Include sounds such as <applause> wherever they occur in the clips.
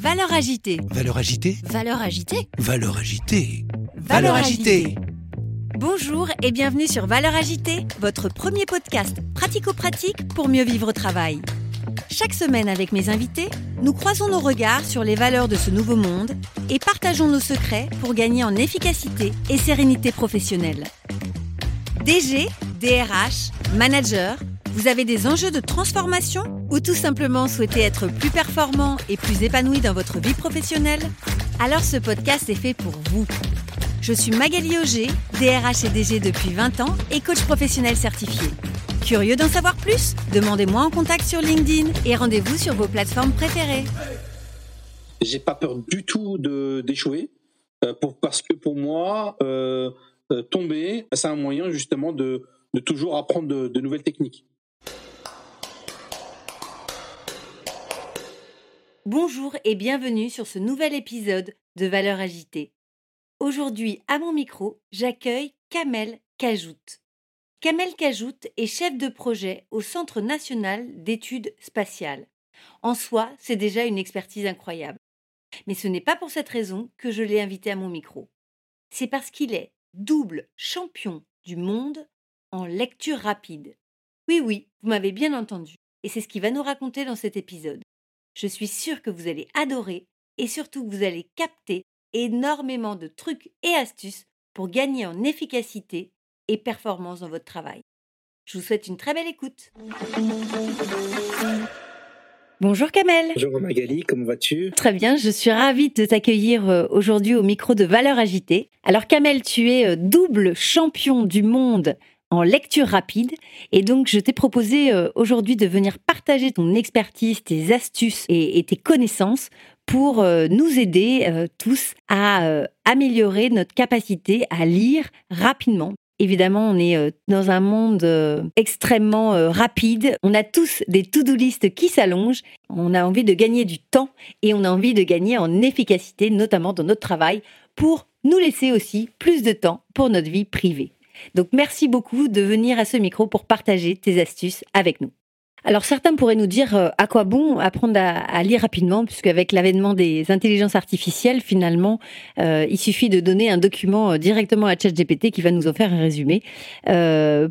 Valeur agitée. Valeur agitée Valeur agitée. Valeur agitée Valeur agitée. Bonjour et bienvenue sur Valeur agitée, votre premier podcast pratico-pratique pour mieux vivre au travail. Chaque semaine avec mes invités, nous croisons nos regards sur les valeurs de ce nouveau monde et partageons nos secrets pour gagner en efficacité et sérénité professionnelle. DG, DRH, manager, vous avez des enjeux de transformation ou tout simplement souhaitez être plus performant et plus épanoui dans votre vie professionnelle Alors ce podcast est fait pour vous. Je suis Magali Auger, DRH et DG depuis 20 ans et coach professionnel certifié. Curieux d'en savoir plus? Demandez-moi en contact sur LinkedIn et rendez-vous sur vos plateformes préférées. J'ai pas peur du tout d'échouer euh, parce que pour moi, euh, euh, tomber, c'est un moyen justement de, toujours apprendre de nouvelles techniques. Bonjour et bienvenue sur ce nouvel épisode de Valeurs agitées. Aujourd'hui, à mon micro, j'accueille Kamel Kajout. Kamel Kajout est chef de projet au Centre national d'études spatiales. En soi, c'est déjà une expertise incroyable. Mais ce n'est pas pour cette raison que je l'ai invité à mon micro. C'est parce qu'il est double champion du monde en lecture rapide. Oui, oui, vous m'avez bien entendu. Et c'est ce qu'il va nous raconter dans cet épisode. Je suis sûre que vous allez adorer et surtout que vous allez capter énormément de trucs et astuces pour gagner en efficacité et performance dans votre travail. Je vous souhaite une très belle écoute. Bonjour Kamel. Bonjour Magali, comment vas-tu? Très bien, je suis ravie de t'accueillir euh, aujourd'hui au micro de Valeurs Agitées. Alors Kamel, tu es euh, double champion du monde en lecture rapide et donc je t'ai proposé euh, aujourd'hui de venir partager ton expertise, tes astuces et, tes connaissances pour nous aider tous à améliorer notre capacité à lire rapidement. Évidemment, on est dans un monde extrêmement rapide. On a tous des to-do list qui s'allongent. On a envie de gagner du temps et on a envie de gagner en efficacité, notamment dans notre travail, pour nous laisser aussi plus de temps pour notre vie privée. Donc merci beaucoup de venir à ce micro pour partager tes astuces avec nous. Alors certains pourraient nous dire euh, à quoi bon apprendre à, lire rapidement, puisque avec l'avènement des intelligences artificielles, finalement, euh, il suffit de donner un document euh, directement à ChatGPT qui va nous en faire un résumé.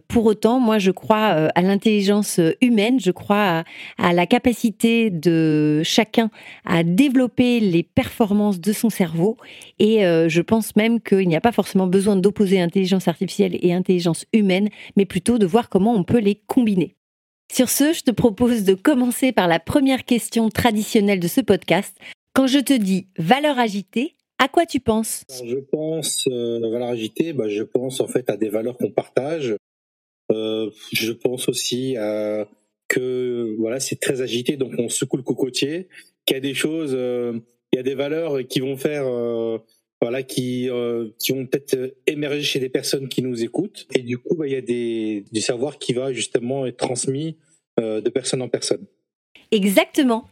pour autant, moi, je crois à l'intelligence humaine, je crois à, la capacité de chacun à développer les performances de son cerveau, et je pense même qu'il n'y a pas forcément besoin d'opposer intelligence artificielle et intelligence humaine, mais plutôt de voir comment on peut les combiner. Sur ce, je te propose de commencer par la première question traditionnelle de ce podcast. Quand je te dis valeur agitée, à quoi tu penses? Je pense euh, valeur agitée, bah, je pense en fait à des valeurs qu'on partage. Euh, je pense aussi à que voilà, c'est très agité, donc on secoue le cocotier. Qu'il y a des choses, euh, il y a des valeurs qui vont faire, euh, voilà, qui qui vont peut-être émerger chez des personnes qui nous écoutent. Et du coup, bah, il y a des du savoir qui va justement être transmis de personne en personne. Exactement.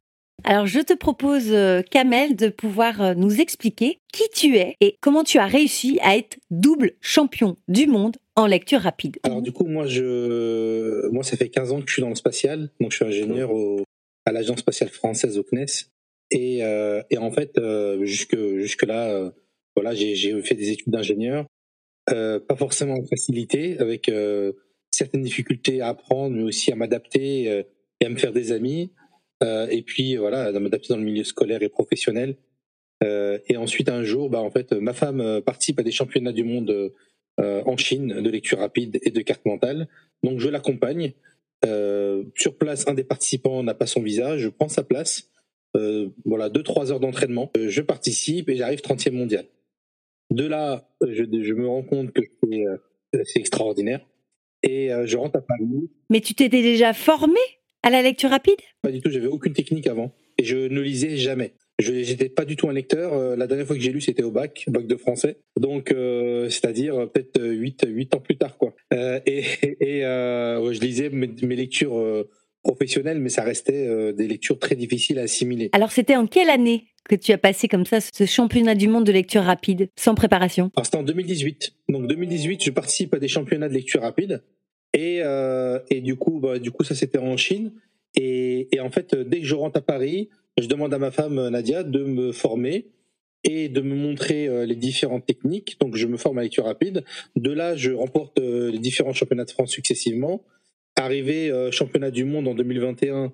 Alors je te propose, Kamel, de pouvoir nous expliquer qui tu es et comment tu as réussi à être double champion du monde en lecture rapide. Alors du coup, moi, je, moi, ça fait 15 ans que je suis dans le spatial, donc je suis ingénieur au, à l'agence spatiale française au CNES. Et, euh, et en fait, euh, jusque jusque là, euh, voilà, j'ai fait des études d'ingénieur, pas forcément en facilité, avec certaines difficultés à apprendre, mais aussi à m'adapter euh, et à me faire des amis. Euh, et puis voilà, à m'adapter dans le milieu scolaire et professionnel. Euh, et ensuite, un jour, bah, en fait, ma femme participe à des championnats du monde en Chine de lecture rapide et de carte mentale. Donc, je l'accompagne. sur place, un des participants n'a pas son visa. Je prends sa place. voilà, deux trois heures d'entraînement. je participe et j'arrive 30e mondial. De là, je, je me rends compte que c'est extraordinaire et euh, je rentre à Paris. Mais tu t'étais déjà formé à la lecture rapide? Pas du tout, j'avais aucune technique avant et je ne lisais jamais. Je n'étais pas du tout un lecteur. Euh, la dernière fois que j'ai lu, c'était au bac, bac de français. Donc, euh, c'est-à-dire peut-être 8, 8 ans plus tard, quoi. et, et je lisais mes, mes lectures professionnelles, mais ça restait des lectures très difficiles à assimiler. Alors, c'était en quelle année que tu as passé comme ça ce championnat du monde de lecture rapide, sans préparation? C'était en 2018. Donc 2018, je participe à des championnats de lecture rapide. Et, euh, et du coup, bah, du coup, ça c'était en Chine. Et, et, en fait, dès que je rentre à Paris, je demande à ma femme Nadia de me former et de me montrer les différentes techniques. Donc, je me forme à lecture rapide. De là, je remporte les différents championnats de France successivement. Arrivé championnat du monde en 2021,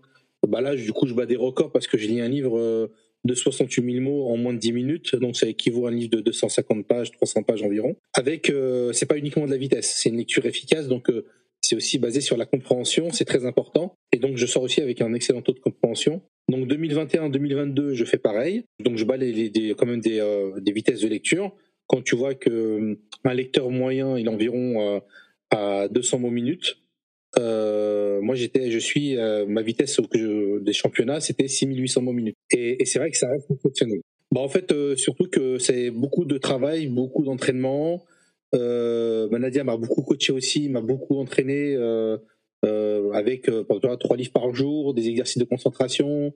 bah là, du coup, je bats des records parce que je lis un livre de 68 000 mots en moins de 10 minutes, donc ça équivaut à un livre de 250 pages, 300 pages environ. Avec, euh, c'est pas uniquement de la vitesse, c'est une lecture efficace, donc euh, c'est aussi basé sur la compréhension, c'est très important. Et donc je sors aussi avec un excellent taux de compréhension. Donc 2021-2022, je fais pareil. Donc je bats les, quand même des, euh, des, vitesses de lecture. Quand tu vois que euh, un lecteur moyen, il est environ à 200 mots minutes, euh, moi, j'étais, je suis, euh, ma vitesse au, des championnats, c'était 6800 mots minutes. Et, et c'est vrai que ça reste exceptionnel. Bah, en fait, euh, surtout que c'est beaucoup de travail, beaucoup d'entraînement. Euh, bah, Nadia m'a beaucoup coaché aussi, m'a beaucoup entraîné euh, avec trois livres par jour, des exercices de concentration,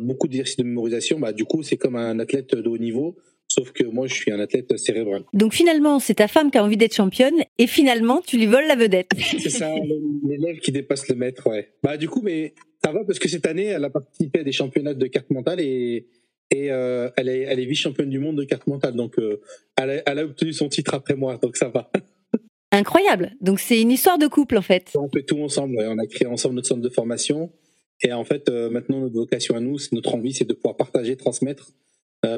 beaucoup d'exercices de mémorisation. Bah, du coup, c'est comme un athlète de haut niveau. Sauf que moi, je suis un athlète cérébral. Donc finalement, c'est ta femme qui a envie d'être championne et finalement, tu lui voles la vedette. <laughs> c'est ça, l'élève qui dépasse le maître, ouais. Bah du coup, mais ça va parce que cette année, elle a participé à des championnats de cartes mentales et et euh, elle est elle est vice-championne du monde de cartes mentales. Donc euh, elle, a, elle a obtenu son titre après moi, donc ça va. <laughs> Incroyable. Donc c'est une histoire de couple en fait. On fait tout ensemble. Ouais. On a créé ensemble notre centre de formation. Et en fait, euh, maintenant, notre vocation à nous, notre envie, c'est de pouvoir partager, transmettre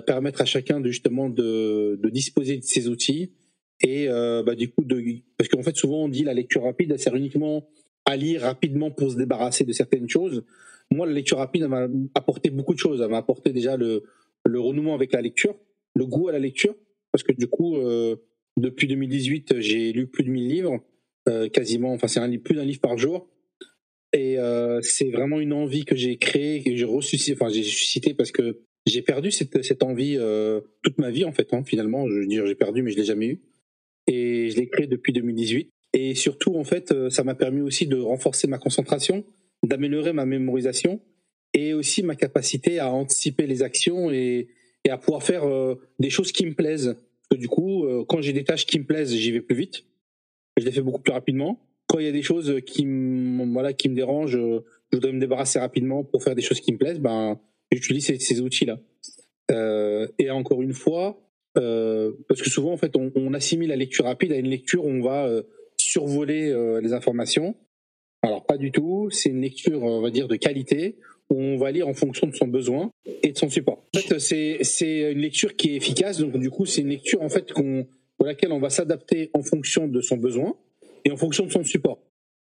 permettre à chacun de justement de, de disposer de ces outils et euh, bah, du coup de parce qu'en fait souvent on dit la lecture rapide elle sert uniquement à lire rapidement pour se débarrasser de certaines choses. Moi la lecture rapide m'a apporté beaucoup de choses. Elle m'a apporté déjà le le renouement avec la lecture, le goût à la lecture parce que du coup euh, depuis 2018 j'ai lu plus de 1000 livres euh, quasiment enfin c'est un plus d'un livre par jour et euh, c'est vraiment une envie que j'ai créée que j'ai ressuscité enfin j'ai suscité parce que j'ai perdu cette, cette envie euh, toute ma vie en fait. Hein, finalement, je veux dire, j'ai perdu, mais je l'ai jamais eu. Et je l'ai créé depuis 2018. Et surtout, en fait, euh, ça m'a permis aussi de renforcer ma concentration, d'améliorer ma mémorisation et aussi ma capacité à anticiper les actions et, et à pouvoir faire euh, des choses qui me plaisent. Parce que du coup, euh, quand j'ai des tâches qui me plaisent, j'y vais plus vite. Je les fais beaucoup plus rapidement. Quand il y a des choses qui me, voilà, qui me dérangent, je voudrais me débarrasser rapidement pour faire des choses qui me plaisent, ben, j'utilise ces, ces outils-là. Euh, et encore une fois, euh, parce que souvent en fait on, assimile la lecture rapide à une lecture où on va euh, survoler les informations. Alors pas du tout, c'est une lecture on va dire de qualité où on va lire en fonction de son besoin et de son support. En fait c'est une lecture qui est efficace donc du coup c'est une lecture en fait pour laquelle on va s'adapter en fonction de son besoin et en fonction de son support.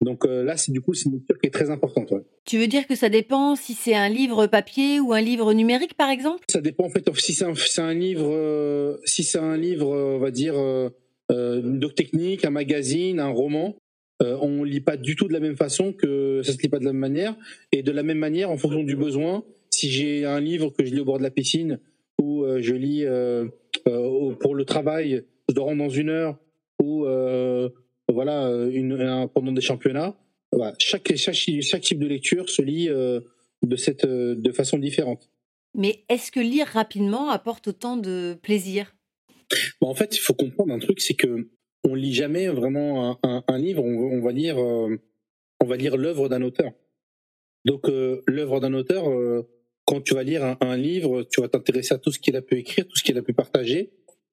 Donc euh, là, c'est du coup c'est une lecture qui est très importante. Ouais. Tu veux dire que ça dépend si c'est un livre papier ou un livre numérique, par exemple? Ça dépend en fait si c'est un, un, livre, euh, si c'est un livre, euh, on va dire euh, une doc technique, un magazine, un roman. on lit pas du tout de la même façon que ça se lit pas de la même manière et de la même manière en fonction du besoin. Si j'ai un livre que je lis au bord de la piscine ou je lis pour le travail, je dois rendre dans une heure ou voilà, euh, pendant des championnats. Voilà, chaque, chaque, chaque, type de lecture se lit euh, de, cette, euh, de façon différente. Mais est-ce que lire rapidement apporte autant de plaisir? Bon, En fait, il faut comprendre un truc, c'est que on lit jamais vraiment un, un, un livre. On, on, va lire, on va lire l'œuvre d'un auteur. Donc, l'œuvre d'un auteur, quand tu vas lire un, un livre, tu vas t'intéresser à tout ce qu'il a pu écrire, tout ce qu'il a pu partager.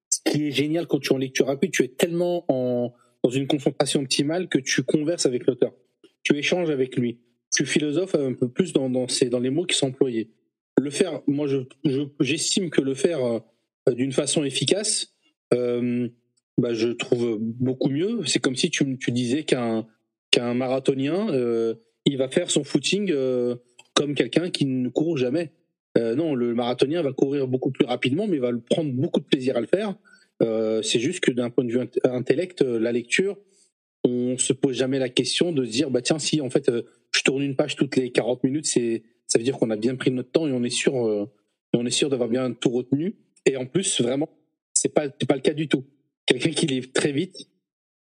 Ce qui est génial quand tu es en lecture rapide, tu es tellement en dans une concentration optimale que tu converses avec l'auteur. Tu échanges avec lui. Tu philosophes un peu plus dans, dans, ces, dans les mots qui sont employés. Le faire, moi, j'estime je, que le faire euh, d'une façon efficace, euh, bah, je trouve beaucoup mieux. C'est comme si tu, tu disais qu'un qu'un marathonien, euh, il va faire son footing comme quelqu'un qui ne court jamais. Non, le marathonien va courir beaucoup plus rapidement, mais il va prendre beaucoup de plaisir à le faire. Euh, c'est juste que d'un point de vue intellect, euh, la lecture, on se pose jamais la question de se dire bah tiens si en fait euh, je tourne une page toutes les 40 minutes, c'est ça veut dire qu'on a bien pris notre temps et on est sûr on est sûr d'avoir bien tout retenu. Et en plus vraiment c'est pas pas le cas du tout. Quelqu'un qui lit très vite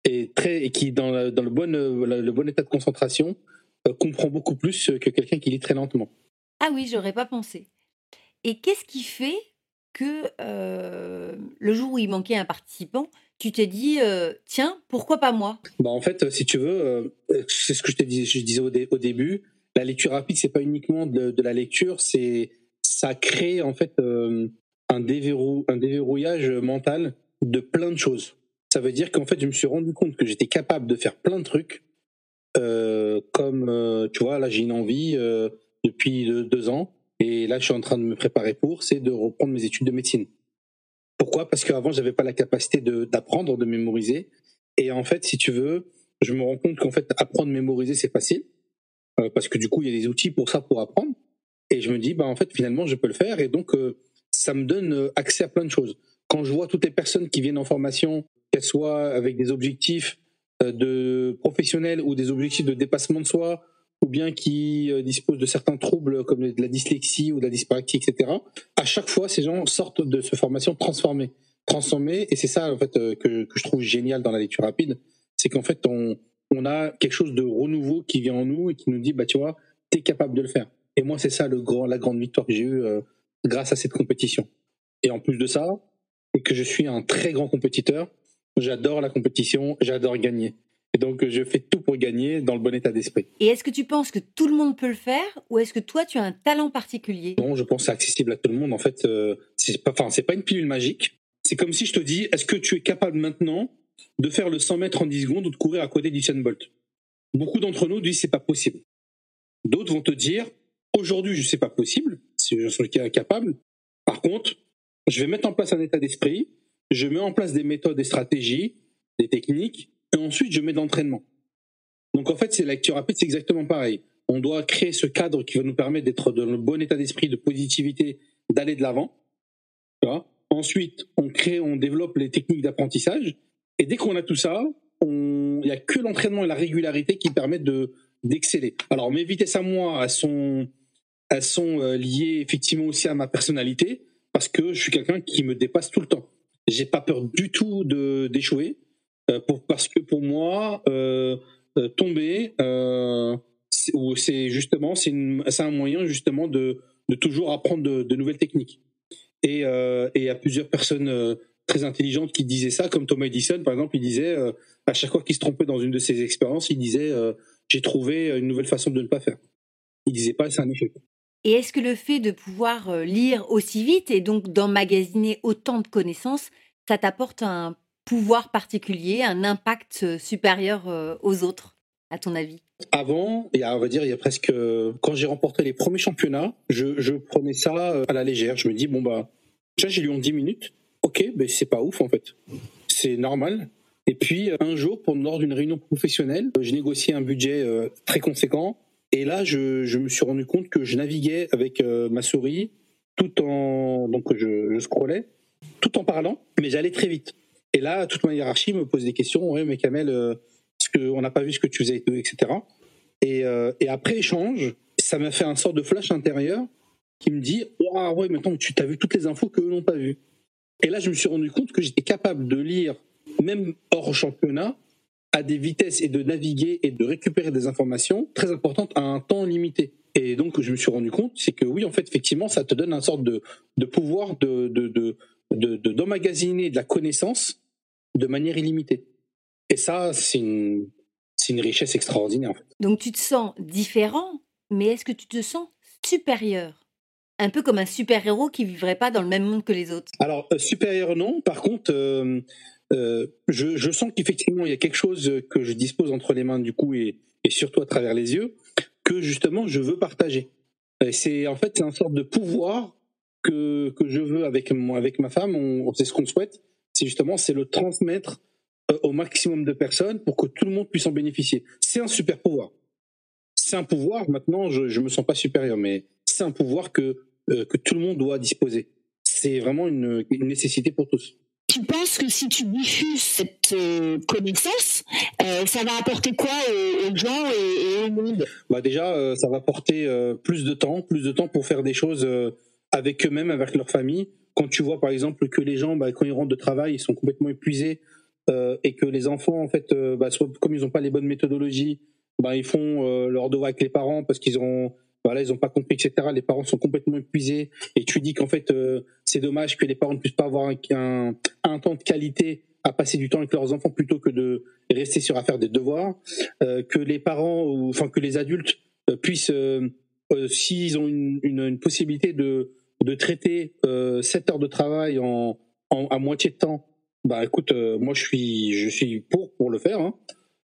et très et qui dans, dans le bon le bon état de concentration comprend beaucoup plus que quelqu'un qui lit très lentement. Ah oui, j'aurais pas pensé. Et qu'est-ce qui fait que euh, le jour où il manquait un participant, tu t'es dit, euh, tiens, pourquoi pas moi? Bah En fait, si tu veux, euh, c'est ce que je te disais, au, dé, au, début, la lecture rapide, c'est pas uniquement de, la lecture, c'est ça a créé en fait euh, un, déverrou, un déverrouillage mental de plein de choses. Ça veut dire qu'en fait, je me suis rendu compte que j'étais capable de faire plein de trucs, euh, comme, euh, tu vois, là j'ai une envie euh, depuis deux, ans, et là je suis en train de me préparer pour, c'est de reprendre mes études de médecine. Pourquoi? Parce qu'avant, j'avais pas la capacité d'apprendre, de, mémoriser, et en fait, si tu veux, je me rends compte qu'en fait, apprendre, mémoriser, c'est facile, euh, parce que du coup, il y a des outils pour ça, pour apprendre. Et je me dis, bah en fait, finalement, je peux le faire. Et donc, euh, ça me donne euh, accès à plein de choses. Quand je vois toutes les personnes qui viennent en formation, qu'elles soient avec des objectifs de professionnels ou des objectifs de dépassement de soi, ou bien qui disposent de certains troubles comme de la dyslexie ou de la dyspraxie, etc. À chaque fois, ces gens sortent de cette formation transformés, transformés. Et c'est ça en fait que, que je trouve génial dans la lecture rapide, c'est qu'en fait on, a quelque chose de renouveau qui vient en nous et qui nous dit bah tu vois, t'es capable de le faire. Et moi, c'est ça le grand, la grande victoire que j'ai eue euh, grâce à cette compétition. Et en plus de ça, c'est que je suis un très grand compétiteur. J'adore la compétition, j'adore gagner. Et donc, je fais tout pour gagner dans le bon état d'esprit. Et est-ce que tu penses que tout le monde peut le faire ou est-ce que toi, tu as un talent particulier? Non, je pense que c'est accessible à tout le monde. En fait, euh, c'est pas, enfin, c'est pas une pilule magique. C'est comme si je te dis, est-ce que tu es capable maintenant de faire le 100 mètres en 10 secondes ou de courir à côté d'Usain Bolt? Beaucoup d'entre nous disent c'est pas possible. D'autres vont te dire, Aujourd'hui, je sais pas possible, si je suis capable. Par contre, je vais mettre en place un état d'esprit, je mets en place des méthodes, des stratégies, des techniques, et ensuite je mets de l'entraînement. Donc en fait, c'est la lecture rapide, c'est exactement pareil. On doit créer ce cadre qui va nous permettre d'être dans le bon état d'esprit, de positivité, d'aller de l'avant. Ensuite, on crée, on développe les techniques d'apprentissage. Et dès qu'on a tout ça, il n'y a que l'entraînement et la régularité qui permettent de d'exceller. Alors mes vitesses à moi, elles sont elles sont euh, liées effectivement aussi à ma personnalité parce que je suis quelqu'un qui me dépasse tout le temps. J'ai pas peur du tout de d'échouer pour parce que pour moi euh, euh tomber euh, c'est justement c'est un moyen justement de toujours apprendre de, nouvelles techniques. Et il y a plusieurs personnes très intelligentes qui disaient ça, comme Thomas Edison par exemple, il disait à chaque fois qu'il se trompait dans une de ses expériences, il disait j'ai trouvé une nouvelle façon de ne pas faire. Il disait pas c'est un échec. Et est-ce que le fait de pouvoir euh, lire aussi vite et donc d'emmagasiner autant de connaissances, ça t'apporte un pouvoir particulier, un impact euh, supérieur euh, aux autres, à ton avis? Avant, y a, on va dire, il y a presque quand j'ai remporté les premiers championnats, je, je, prenais ça à la légère. Je me dis bon bah, déjà j'ai lu en 10 minutes. Ok, mais c'est pas ouf en fait. C'est normal. Et puis un jour, lors d'une réunion professionnelle, j'ai négocié un budget très conséquent et là, je, je, me suis rendu compte que je naviguais avec euh, ma souris tout en donc je, je scrollais, tout en parlant, mais j'allais très vite. Et là, toute ma hiérarchie me pose des questions. Ouais, mais Kamel, euh, que on n'a pas vu ce que tu faisais, etc. Et, euh, et après échange, ça m'a fait un sort de flash intérieur qui me dit ah ouais, maintenant tu as vu toutes les infos que eux n'ont pas vues. Et là, je me suis rendu compte que j'étais capable de lire, même hors championnat, à des vitesses et de naviguer et de récupérer des informations très importantes à un temps limité. Et donc, je me suis rendu compte, c'est que oui, en fait, effectivement, ça te donne un sorte de, pouvoir de, d'emmagasiner de, la connaissance de manière illimitée. Et ça, c'est une, une richesse extraordinaire. En fait. Donc, tu te sens différent, mais est-ce que tu te sens supérieur? Un peu comme un super-héros qui vivrait pas dans le même monde que les autres. Alors, euh, supérieur non. Par contre, euh, euh, je, je, sens qu'effectivement il y a quelque chose que je dispose entre les mains du coup et, et surtout à travers les yeux que justement je veux partager. C'est en fait c'est un sorte de pouvoir que, que je veux avec moi avec ma femme. On, c'est ce qu'on souhaite. C'est justement c'est le transmettre euh, au maximum de personnes pour que tout le monde puisse en bénéficier. C'est un super pouvoir. C'est un pouvoir. Maintenant je je me sens pas supérieur, mais c'est un pouvoir que euh, que tout le monde doit disposer. C'est vraiment une, une nécessité pour tous tu penses que si tu diffuses cette euh, connaissance, euh, ça va apporter quoi aux, gens et, au monde? Bah Déjà, euh, ça va apporter plus de temps, plus de temps pour faire des choses avec eux-mêmes, avec leur famille. Quand tu vois, par exemple, que les gens, bah, quand ils rentrent de travail, ils sont complètement épuisés et que les enfants, en fait, bah, soit, comme ils n'ont pas les bonnes méthodologies, bah, ils font leur devoir avec les parents parce qu'ils ont voilà, ils ont pas compris, etc. Les parents sont complètement épuisés. Et tu dis qu'en fait, euh, c'est dommage que les parents ne puissent pas avoir un, un, temps de qualité à passer du temps avec leurs enfants plutôt que de rester sur à faire des devoirs. Euh, que les parents, ou enfin que les adultes euh, puissent, euh, s'ils ont une, une, une, possibilité de de traiter euh, 7 heures de travail en, en, à moitié de temps, bah écoute, euh, moi je suis, je suis pour pour le faire. Hein.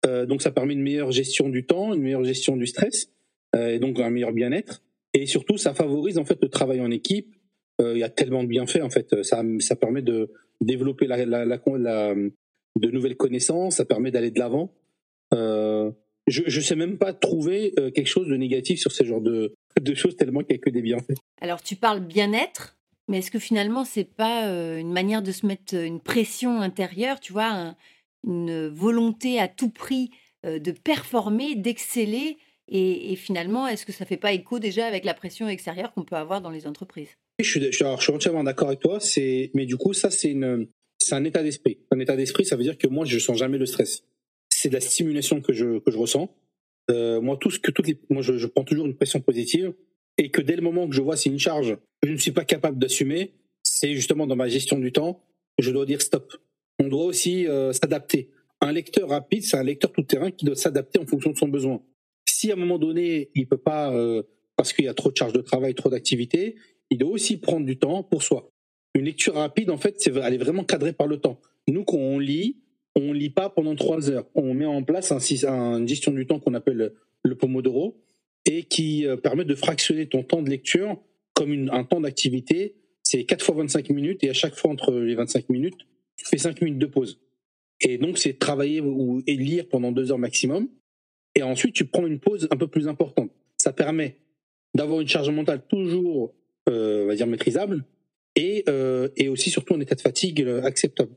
Euh, donc ça permet une meilleure gestion du temps, une meilleure gestion du stress, euh, et donc un meilleur bien-être. Et surtout, ça favorise en fait le travail en équipe. Euh, Il y a tellement de bienfaits en fait. Ça, ça permet de développer la, la, la, de nouvelles connaissances, ça permet d'aller de l'avant. Euh, je ne sais même pas trouver euh, quelque chose de négatif sur ce genre de, de choses tellement qu'il n'y a que des bienfaits. Alors tu parles bien-être, mais est-ce que finalement c'est pas euh, une manière de se mettre une pression intérieure, tu vois, un, une volonté à tout prix euh, de performer, d'exceller, et, et, finalement est-ce que ça fait pas écho déjà avec la pression extérieure qu'on peut avoir dans les entreprises? Je suis, je suis, alors, je suis entièrement d'accord avec toi, mais du coup ça c'est un état d'esprit. Un état d'esprit, ça veut dire que moi je sens jamais le stress. C'est de la stimulation que je que je ressens. Euh, moi tout ce que toutes les, moi je, prends toujours une pression positive et que dès le moment que je vois c'est une charge que je ne suis pas capable d'assumer, c'est justement dans ma gestion du temps, je dois dire stop. On doit aussi euh, s'adapter. Un lecteur rapide, c'est un lecteur tout terrain qui doit s'adapter en fonction de son besoin. Si à un moment donné, il peut pas, euh, parce qu'il y a trop de charge de travail, trop d'activités, il doit aussi prendre du temps pour soi. Une lecture rapide, en fait, c'est, elle est vraiment cadrée par le temps. Nous, quand on lit, on lit pas pendant trois heures. On met en place un, gestion du temps qu'on appelle le, Pomodoro et qui euh, permet de fractionner ton temps de lecture comme un temps d'activité. C'est 4 fois 25 minutes et à chaque fois entre les 25 minutes, tu fais 5 minutes de pause. Et donc, c'est travailler et lire pendant deux heures maximum. Et ensuite, tu prends une pause un peu plus importante. Ça permet d'avoir une charge mentale toujours, euh, on va dire, maîtrisable et, euh, et aussi surtout un état de fatigue acceptable.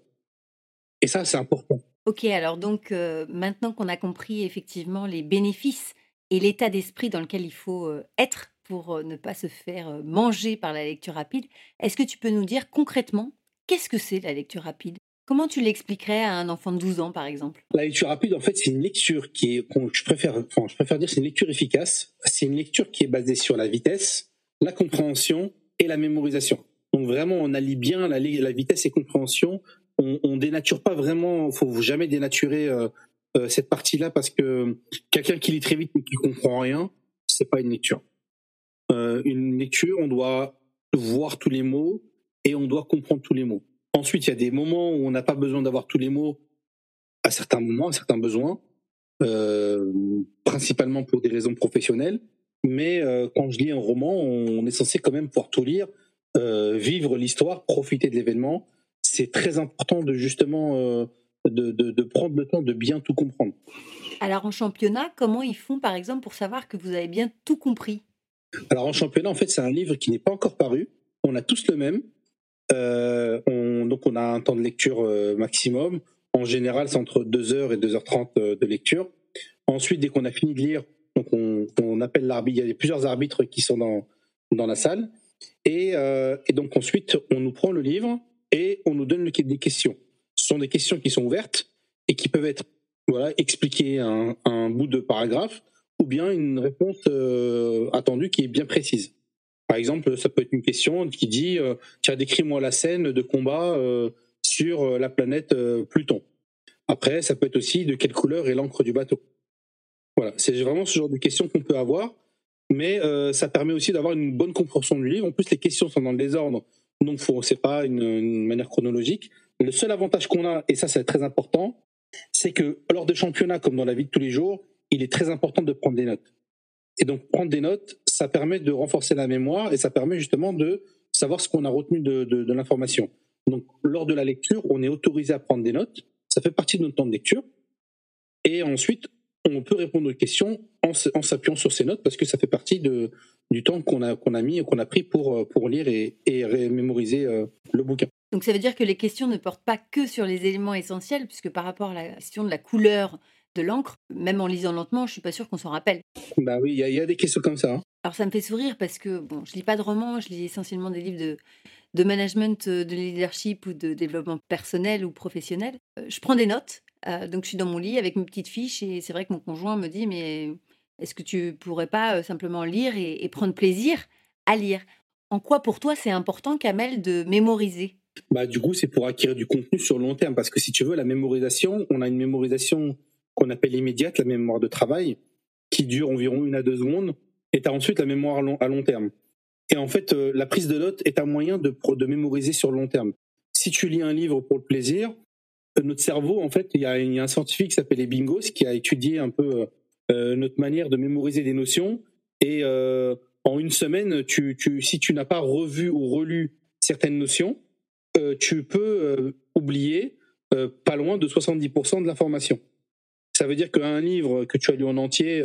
Et ça, c'est important. Ok, alors donc euh, maintenant qu'on a compris effectivement les bénéfices et l'état d'esprit dans lequel il faut euh, être pour euh, ne pas se faire manger par la lecture rapide, est-ce que tu peux nous dire concrètement qu'est-ce que c'est la lecture rapide? Comment tu l'expliquerais à un enfant de 12 ans, par exemple? La lecture rapide, en fait, c'est une lecture qui est, je préfère, enfin, je préfère dire, c'est une lecture efficace. C'est une lecture qui est basée sur la vitesse, la compréhension et la mémorisation. Donc vraiment, on allie bien la, la vitesse et compréhension. On, on dénature pas vraiment. Faut jamais dénaturer euh, euh, cette partie-là parce que quelqu'un qui lit très vite mais qui comprend rien, c'est pas une lecture. Euh, une lecture, on doit voir tous les mots et on doit comprendre tous les mots. Ensuite, il y a des moments où on n'a pas besoin d'avoir tous les mots à certains moments, à certains besoins, principalement pour des raisons professionnelles. Mais quand je lis un roman, on est censé quand même pouvoir tout lire, vivre l'histoire, profiter de l'événement. C'est très important de justement euh, de, de, de, prendre le temps de bien tout comprendre. Alors en championnat, comment ils font par exemple pour savoir que vous avez bien tout compris? Alors en championnat, en fait, c'est un livre qui n'est pas encore paru. On a tous le même. Euh, on, donc on a un temps de lecture euh, maximum. En général, c'est entre 2h et 2h30 euh, de lecture. Ensuite, dès qu'on a fini de lire, donc on, on appelle l'arbitre. Il y a plusieurs arbitres qui sont dans, dans la salle. Et, euh, et, donc ensuite, on nous prend le livre et on nous donne des questions. Ce sont des questions qui sont ouvertes et qui peuvent être voilà expliquées un, un bout de paragraphe ou bien une réponse euh, attendue qui est bien précise. Par exemple, ça peut être une question qui dit euh, tiens, décris-moi la scène de combat euh, sur la planète euh, Pluton. Après, ça peut être aussi de quelle couleur est l'encre du bateau. Voilà, c'est vraiment ce genre de questions qu'on peut avoir, mais euh, ça permet aussi d'avoir une bonne compréhension du livre. En plus, les questions sont dans le désordre, faut, c'est pas une, manière chronologique. Le seul avantage qu'on a, et ça c'est très important, c'est que lors des championnats, comme dans la vie de tous les jours, il est très important de prendre des notes. Et donc prendre des notes, ça permet de renforcer la mémoire et ça permet justement de savoir ce qu'on a retenu de, de, de l'information. Donc lors de la lecture, on est autorisé à prendre des notes, ça fait partie de notre temps de lecture. Et ensuite, on peut répondre aux questions en, en s'appuyant sur ces notes parce que ça fait partie de, du temps qu'on a, qu'on a mis, qu'on a pris pour, pour lire et, et mémoriser euh, le bouquin. Donc ça veut dire que les questions ne portent pas que sur les éléments essentiels, puisque par rapport à la question de la couleur de l'encre, même en lisant lentement, je suis pas sûre qu'on s'en rappelle. Bah oui, il y, y, a des questions comme ça. Hein. Alors ça me fait sourire parce que bon, je lis pas de romans, je lis essentiellement des livres de, de management, de leadership ou de développement personnel ou professionnel. Euh, je prends des notes, donc je suis dans mon lit avec mes petites fiches et c'est vrai que mon conjoint me dit mais est-ce que tu pourrais pas simplement lire et, prendre plaisir à lire? En quoi pour toi c'est important, Kamel, de mémoriser? Bah, du coup, c'est pour acquérir du contenu sur le long terme. Parce que si tu veux, la mémorisation, on a une mémorisation qu'on appelle immédiate, la mémoire de travail, qui dure environ une à deux secondes, et tu as ensuite la mémoire à long, terme. Et en fait, la prise de notes est un moyen de, de mémoriser sur le long terme. Si tu lis un livre pour le plaisir, notre cerveau, en fait, il y a, un scientifique qui s'appelle Bingos qui a étudié un peu euh, notre manière de mémoriser des notions. Et euh, en une semaine, si tu n'as pas revu ou relu certaines notions, euh, tu peux oublier pas loin de 70% de l'information. Ça veut dire qu'un livre que tu as lu en entier,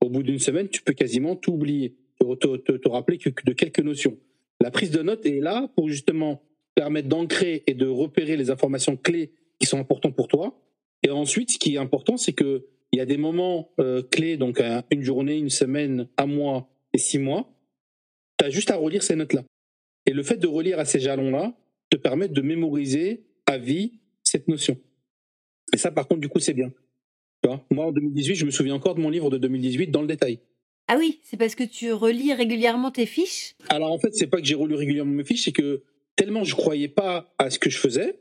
au bout d'une semaine, tu peux quasiment tout oublier, te, te, te rappeler que de quelques notions. La prise de notes est là pour justement permettre d'ancrer et de repérer les informations clés qui sont importantes pour toi. Et ensuite, ce qui est important, c'est que il y a des moments euh, clés, donc euh, une journée, une semaine, un mois et six mois. Tu as juste à relire ces notes-là. Et le fait de relire à ces jalons-là te permet de mémoriser à vie cette notion. Et ça, par contre, du coup, c'est bien. Tu vois Moi, en 2018, je me souviens encore de mon livre de 2018 dans le détail. Ah oui, c'est parce que tu relis régulièrement tes fiches? Alors en fait, c'est pas que j'ai relu régulièrement mes fiches, c'est que tellement je croyais pas à ce que je faisais,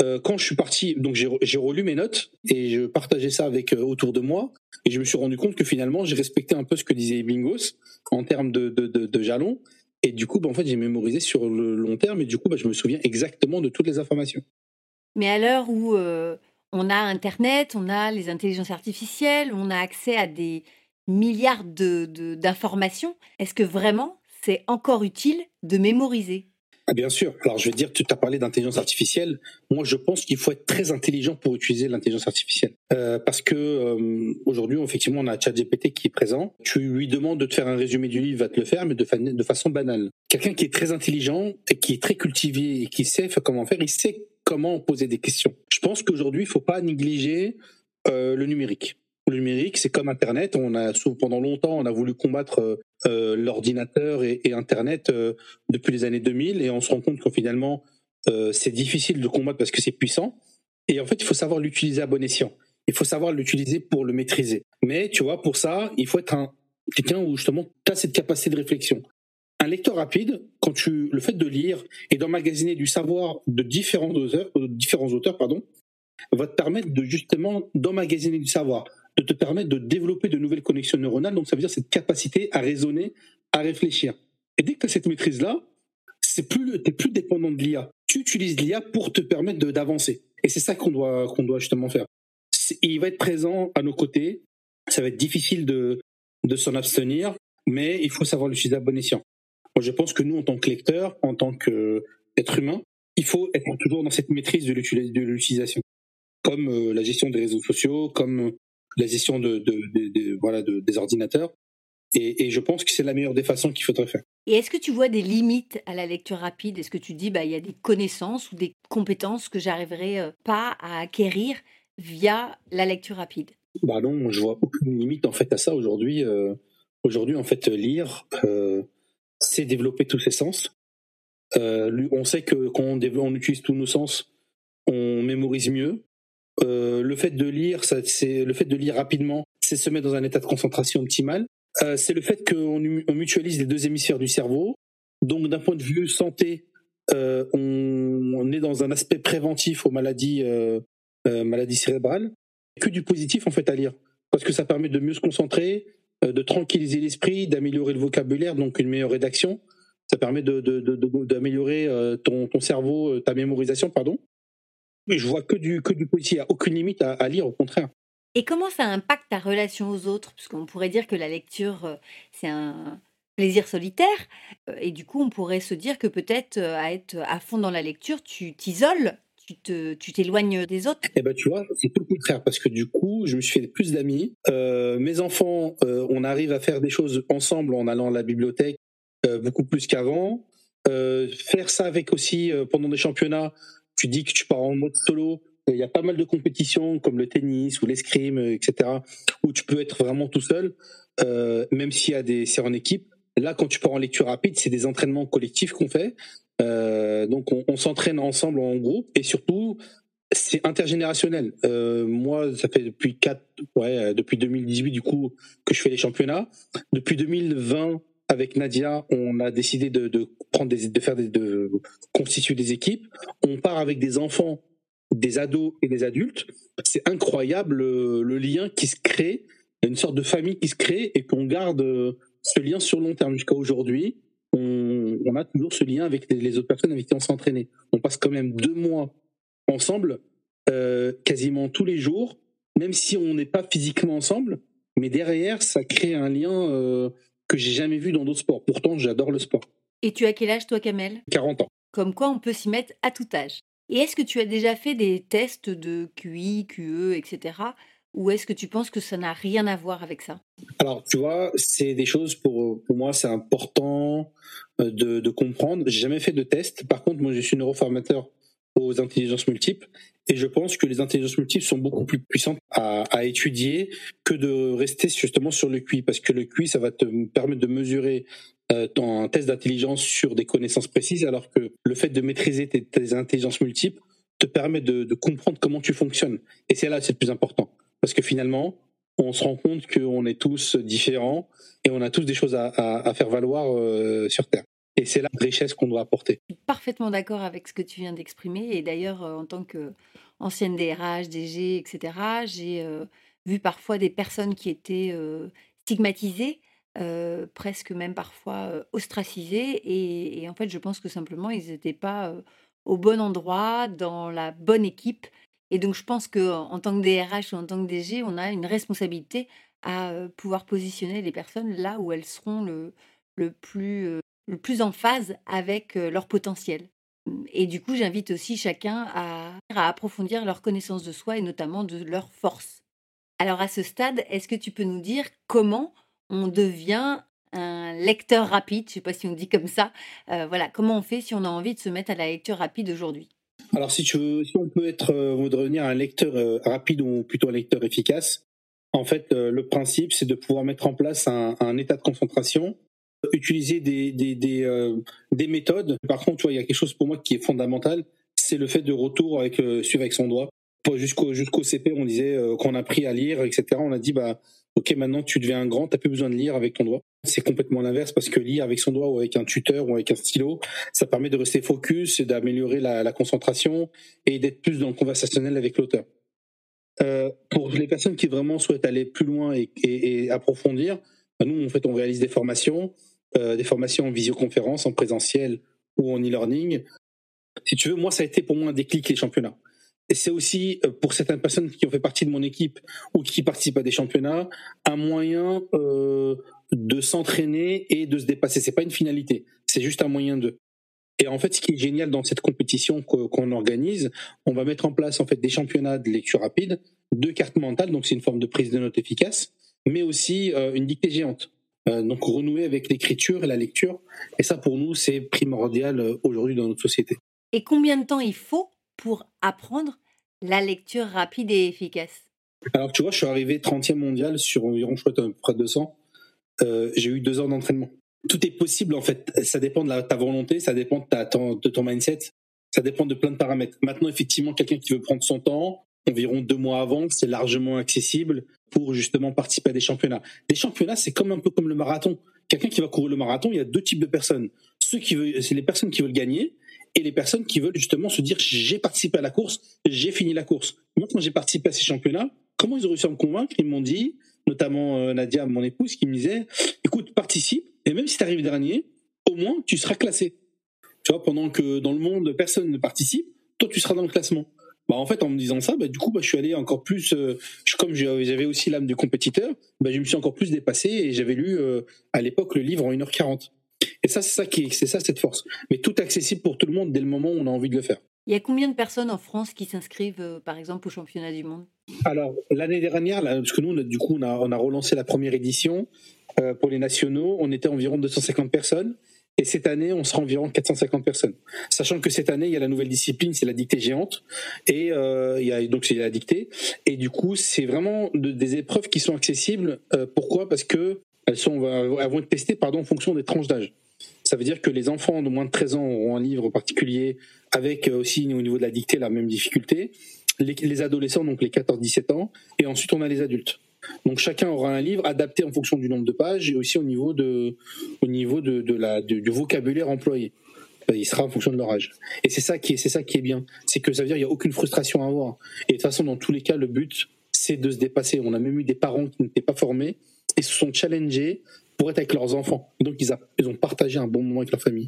euh, quand je suis parti, donc j'ai relu mes notes et je partageais ça avec euh, autour de moi et je me suis rendu compte que finalement j'ai respecté un peu ce que disait Bingos en termes de, de, de, jalons et du coup bah, en fait j'ai mémorisé sur le long terme et du coup bah, je me souviens exactement de toutes les informations. Mais à l'heure où euh, on a Internet, on a les intelligences artificielles, on a accès à des milliards d'informations, de, est-ce que vraiment c'est encore utile de mémoriser? Bien sûr. Alors, je vais dire, tu as parlé d'intelligence artificielle. Moi, je pense qu'il faut être très intelligent pour utiliser l'intelligence artificielle. Euh, parce que euh, aujourd'hui, effectivement, on a ChatGPT qui est présent. Tu lui demandes de te faire un résumé du livre, il va te le faire, mais de, fa de façon banale. Quelqu'un qui est très intelligent et qui est très cultivé et qui sait comment faire, il sait comment poser des questions. Je pense qu'aujourd'hui, il faut pas négliger euh, le numérique. Le numérique, c'est comme Internet. On a pendant longtemps, on a voulu combattre euh, l'ordinateur et, et, Internet euh, depuis les années 2000, et on se rend compte que finalement, euh, c'est difficile de combattre parce que c'est puissant. Et en fait, il faut savoir l'utiliser à bon escient. Il faut savoir l'utiliser pour le maîtriser. Mais tu vois, pour ça, il faut être un quelqu'un où justement tu as cette capacité de réflexion. Un lecteur rapide, quand tu le fait de lire et d'emmagasiner du savoir de différents auteurs, différents auteurs pardon, va te permettre de justement d'emmagasiner du savoir, de te permettre de développer de nouvelles connexions neuronales. Donc, ça veut dire cette capacité à raisonner, à réfléchir. Et dès que tu as cette maîtrise-là, c'est plus, plus dépendant de l'IA. Tu utilises l'IA pour te permettre d'avancer. Et c'est ça qu'on doit, qu'on doit justement faire. Il va être présent à nos côtés. Ça va être difficile de, de s'en abstenir, mais il faut savoir l'utiliser à bon escient. Je pense que nous, en tant que lecteurs, en tant qu'être humain, il faut être toujours dans cette maîtrise de l'utilisation, comme euh, la gestion des réseaux sociaux, comme la gestion de, de, de, de voilà de, des ordinateurs. Et, et, je pense que c'est la meilleure des façons qu'il faudrait faire. Et est-ce que tu vois des limites à la lecture rapide? Est-ce que tu dis bah il y a des connaissances ou des compétences que j'arriverai euh, pas à acquérir via la lecture rapide? Bah non, je vois aucune limite en fait à ça aujourd'hui. Euh, aujourd'hui en fait lire, euh, c'est développer tous ses sens. Euh, on sait que quand on, on utilise tous nos sens, on mémorise mieux, euh, le fait de lire, c'est le fait de lire rapidement, c'est se mettre dans un état de concentration optimal. Euh, c'est le fait qu'on on mutualise les deux hémisphères du cerveau. Donc, d'un point de vue santé, euh, on, est dans un aspect préventif aux maladies, maladies cérébrales. Que du positif en fait à lire, parce que ça permet de mieux se concentrer, de tranquilliser l'esprit, d'améliorer le vocabulaire, donc une meilleure rédaction. Ça permet d'améliorer de, de, ton cerveau, ta mémorisation, pardon je vois que du, que du positif. Il n'y a aucune limite à, à, lire, au contraire. Et comment ça impacte ta relation aux autres? Parce qu'on pourrait dire que la lecture, euh, c'est un plaisir solitaire. Euh, et du coup, on pourrait se dire que peut-être euh, à être à fond dans la lecture, tu t'isoles. Tu t'éloignes des autres Eh ben, tu vois, c'est tout le contraire parce que du coup, je me suis fait plus d'amis. Euh, mes enfants, euh, on arrive à faire des choses ensemble en allant à la bibliothèque euh, beaucoup plus qu'avant. faire ça avec aussi pendant des championnats, tu dis que tu pars en mode solo, il y a pas mal de compétitions comme le tennis ou l'escrime, etc., où tu peux être vraiment tout seul, euh, même s'il y a des c'est en équipe. Là, quand tu pars en lecture rapide, c'est des entraînements collectifs qu'on fait. Euh, donc, on, s'entraîne ensemble en groupe et surtout, c'est intergénérationnel. Euh, moi, ça fait depuis quatre, ouais, depuis 2018 du coup que je fais les championnats. Depuis 2020, avec Nadia, on a décidé de, prendre des, de faire des, de constituer des équipes. On part avec des enfants, des ados et des adultes. C'est incroyable le, le, lien qui se crée, une sorte de famille qui se crée et qu'on garde ce lien sur long terme jusqu'à aujourd'hui. on, a toujours ce lien avec les, autres personnes avec qui on s'est entraîné. On passe quand même deux mois ensemble, euh, quasiment tous les jours, même si on n'est pas physiquement ensemble, mais derrière, ça crée un lien euh, que j'ai jamais vu dans d'autres sports. Pourtant, j'adore le sport. Et tu as quel âge, toi, Kamel? 40 ans. Comme quoi, on peut s'y mettre à tout âge. Et est-ce que tu as déjà fait des tests de QI, QE, etc. Ou est-ce que tu penses que ça n'a rien à voir avec ça? Alors, tu vois, c'est des choses pour, pour moi, c'est important euh, de, de comprendre. J'ai jamais fait de test. Par contre, moi, je suis neuroformateur aux intelligences multiples. Et je pense que les intelligences multiples sont beaucoup plus puissantes à, étudier que de rester justement sur le QI, parce que le QI, ça va te permettre de mesurer euh, ton test d'intelligence sur des connaissances précises, alors que le fait de maîtriser tes, intelligences multiples te permet de, comprendre comment tu fonctionnes. Et c'est là c'est le plus important, parce que finalement, on se rend compte qu'on est tous différents et on a tous des choses à faire valoir euh, sur Terre. Et c'est la richesse qu'on doit apporter. Je suis parfaitement d'accord avec ce que tu viens d'exprimer. Et d'ailleurs, euh, en tant qu'ancienne DRH, DG, etc., j'ai euh, vu parfois des personnes qui étaient euh, stigmatisées, presque même parfois ostracisées. Et, en fait, je pense que simplement, ils n'étaient pas au bon endroit, dans la bonne équipe. Et donc, je pense qu'en tant que DRH ou en tant que DG, on a une responsabilité à pouvoir positionner les personnes là où elles seront le, le plus plus en phase avec leur potentiel. Et du coup, j'invite aussi chacun à, approfondir leur connaissance de soi et notamment de leurs forces. Alors à ce stade, est-ce que tu peux nous dire comment on devient un lecteur rapide? Je ne sais pas si on dit comme ça. Euh, voilà, comment on fait si on a envie de se mettre à la lecture rapide aujourd'hui? Alors si on peut être, euh, on veut devenir un lecteur euh, rapide ou plutôt un lecteur efficace, en fait, le principe, c'est de pouvoir mettre en place un état de concentration utiliser des, des, des, euh, des méthodes. Par contre, il y a quelque chose pour moi qui est fondamental, c'est le fait de retour avec euh, suivre avec son doigt. Jusqu'au CP, on disait euh, qu'on a appris à lire, etc. On a dit bah ok, maintenant tu deviens un grand, t'as plus besoin de lire avec ton doigt. C'est complètement l'inverse parce que lire avec son doigt ou avec un tuteur ou avec un stylo, ça permet de rester focus d'améliorer la, concentration et d'être plus dans le conversationnel avec l'auteur. Euh, pour les personnes qui vraiment souhaitent aller plus loin et approfondir, nous en fait on réalise des formations euh, des formations en visioconférence, en présentiel ou en e-learning. Si tu veux, moi, ça a été pour moi un déclic les championnats. Et c'est aussi euh, pour certaines personnes qui ont fait partie de mon équipe ou qui participent à des championnats un moyen euh, de s'entraîner et de se dépasser. C'est pas une finalité, c'est juste un moyen de. Et en fait, ce qui est génial dans cette compétition qu'on organise, on va mettre en place en fait des championnats de lecture rapide, deux cartes mentales, donc c'est une forme de prise de notes efficace, mais aussi euh, une dictée géante. Euh, donc renouer avec l'écriture et la lecture. Et ça, pour nous, c'est primordial euh, aujourd'hui dans notre société. Et combien de temps il faut pour apprendre la lecture rapide et efficace? Alors, tu vois, je suis arrivé 30e mondial sur environ, je crois, près de 200. Euh, j'ai eu deux heures d'entraînement. Tout est possible, en fait. Ça dépend de la, ta volonté, ça dépend de, ta, de ton mindset, ça dépend de plein de paramètres. Maintenant, effectivement, quelqu'un qui veut prendre son temps, environ deux mois avant, c'est largement accessible pour justement participer à des championnats. Des championnats, c'est comme un peu comme le marathon. Quelqu'un qui va courir le marathon, il y a deux types de personnes. Ceux qui veulent, c'est les personnes qui veulent gagner et les personnes qui veulent justement se dire j'ai participé à la course, j'ai fini la course. Moi, quand j'ai participé à ces championnats, comment ils ont réussi à me convaincre? Ils m'ont dit, notamment euh, Nadia, mon épouse, qui me disait écoute, participe et même si tu arrives dernier, au moins tu seras classé. Tu vois, pendant que dans le monde personne ne participe, toi tu seras dans le classement. Bah en fait en me disant ça, bah du coup bah je suis allé encore plus, euh, je, comme j'avais aussi l'âme du compétiteur, bah je me suis encore plus dépassé et j'avais lu euh, à l'époque le livre en 1h40. Et ça c'est ça qui c'est ça cette force. Mais tout accessible pour tout le monde dès le moment où on a envie de le faire. Il y a combien de personnes en France qui s'inscrivent euh, par exemple au championnat du monde? Alors l'année dernière, là, parce que nous on a, du coup on a, on a relancé la première édition pour les nationaux, on était environ 250 personnes. Et cette année, on sera environ 450 personnes. Sachant que cette année, il y a la nouvelle discipline, c'est la dictée géante. Et euh, il y a donc c'est la dictée. Et du coup, c'est vraiment de, des épreuves qui sont accessibles. Euh, pourquoi? Parce que elles sont, vont être testées, pardon, en fonction des tranches d'âge. Ça veut dire que les enfants de moins de 13 ans auront un livre particulier avec euh, aussi au niveau de la dictée la même difficulté. Les, les adolescents, donc les 14-17 ans. Et ensuite, on a les adultes. Donc chacun aura un livre adapté en fonction du nombre de pages et aussi au niveau de, au niveau de, la, du vocabulaire employé. Il sera en fonction de leur âge. Et c'est ça qui est, c'est ça qui est bien. C'est que ça veut dire qu'il n'y a aucune frustration à avoir. Et de toute façon, dans tous les cas, le but, c'est de se dépasser. On a même eu des parents qui n'étaient pas formés et se sont challengés pour être avec leurs enfants. Donc ils, ils ont partagé un bon moment avec leur famille.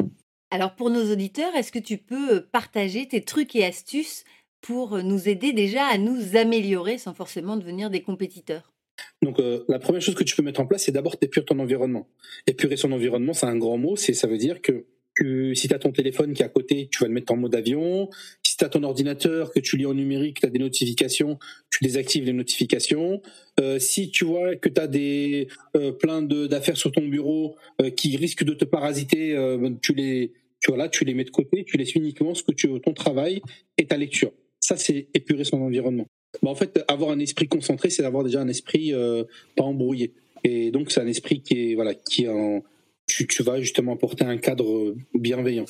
Alors pour nos auditeurs, est-ce que tu peux partager tes trucs et astuces pour nous aider déjà à nous améliorer sans forcément devenir des compétiteurs? Donc euh, la première chose que tu peux mettre en place, c'est d'abord d'épurer ton environnement. Épurer son environnement, c'est un grand mot, c'est ça veut dire que si tu as ton téléphone qui est à côté, tu vas le mettre en mode avion. Si tu as ton ordinateur que tu lis en numérique, tu as des notifications, tu désactives les notifications. Euh, si tu vois que tu as des euh, plein d'affaires sur ton bureau qui risquent de te parasiter, tu les tu vois là, tu les mets de côté, tu laisses uniquement ce que tu ton travail et ta lecture. Ça c'est épurer son environnement. Bah, en fait, avoir un esprit concentré, c'est d'avoir déjà un esprit pas embrouillé. Et donc c'est un esprit qui est voilà qui en tu, vas justement apporter un cadre bienveillant.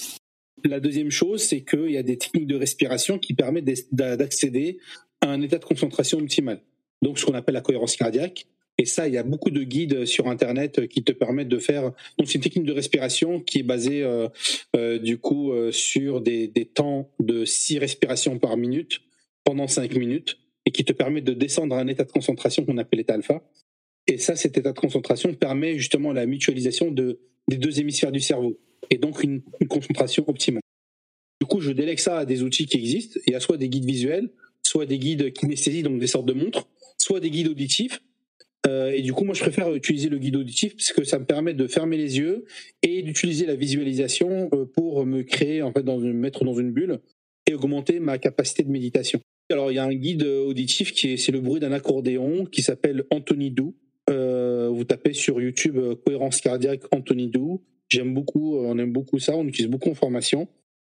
La deuxième chose, c'est qu'il y a des techniques de respiration qui permettent d'accéder à un état de concentration optimal. Donc, ce qu'on appelle la cohérence cardiaque. Et ça, il y a beaucoup de guides sur Internet qui te permettent de faire. Donc, c'est une technique de respiration qui est basée, euh, euh, du coup, euh, sur des, des, temps de 6 respirations par minute pendant 5 minutes et qui te permet de descendre à un état de concentration qu'on appelle l'état alpha. Et ça, cet état de concentration permet justement la mutualisation de, des deux hémisphères du cerveau et donc une, concentration optimale. Du coup, je délègue ça à des outils qui existent. Il y a soit des guides visuels, soit des guides kinesthésiques, donc des sortes de montres, soit des guides auditifs. Euh, et du coup, moi, je préfère utiliser le guide auditif parce que ça me permet de fermer les yeux et d'utiliser la visualisation euh, pour me créer, en fait, me mettre dans une bulle et augmenter ma capacité de méditation. Alors, il y a un guide auditif qui est, c'est le bruit d'un accordéon qui s'appelle Anthony Dou. Euh, vous tapez sur YouTube euh, cohérence cardiaque Anthony Dou. J'aime beaucoup, euh, on aime beaucoup ça, on utilise beaucoup en formation.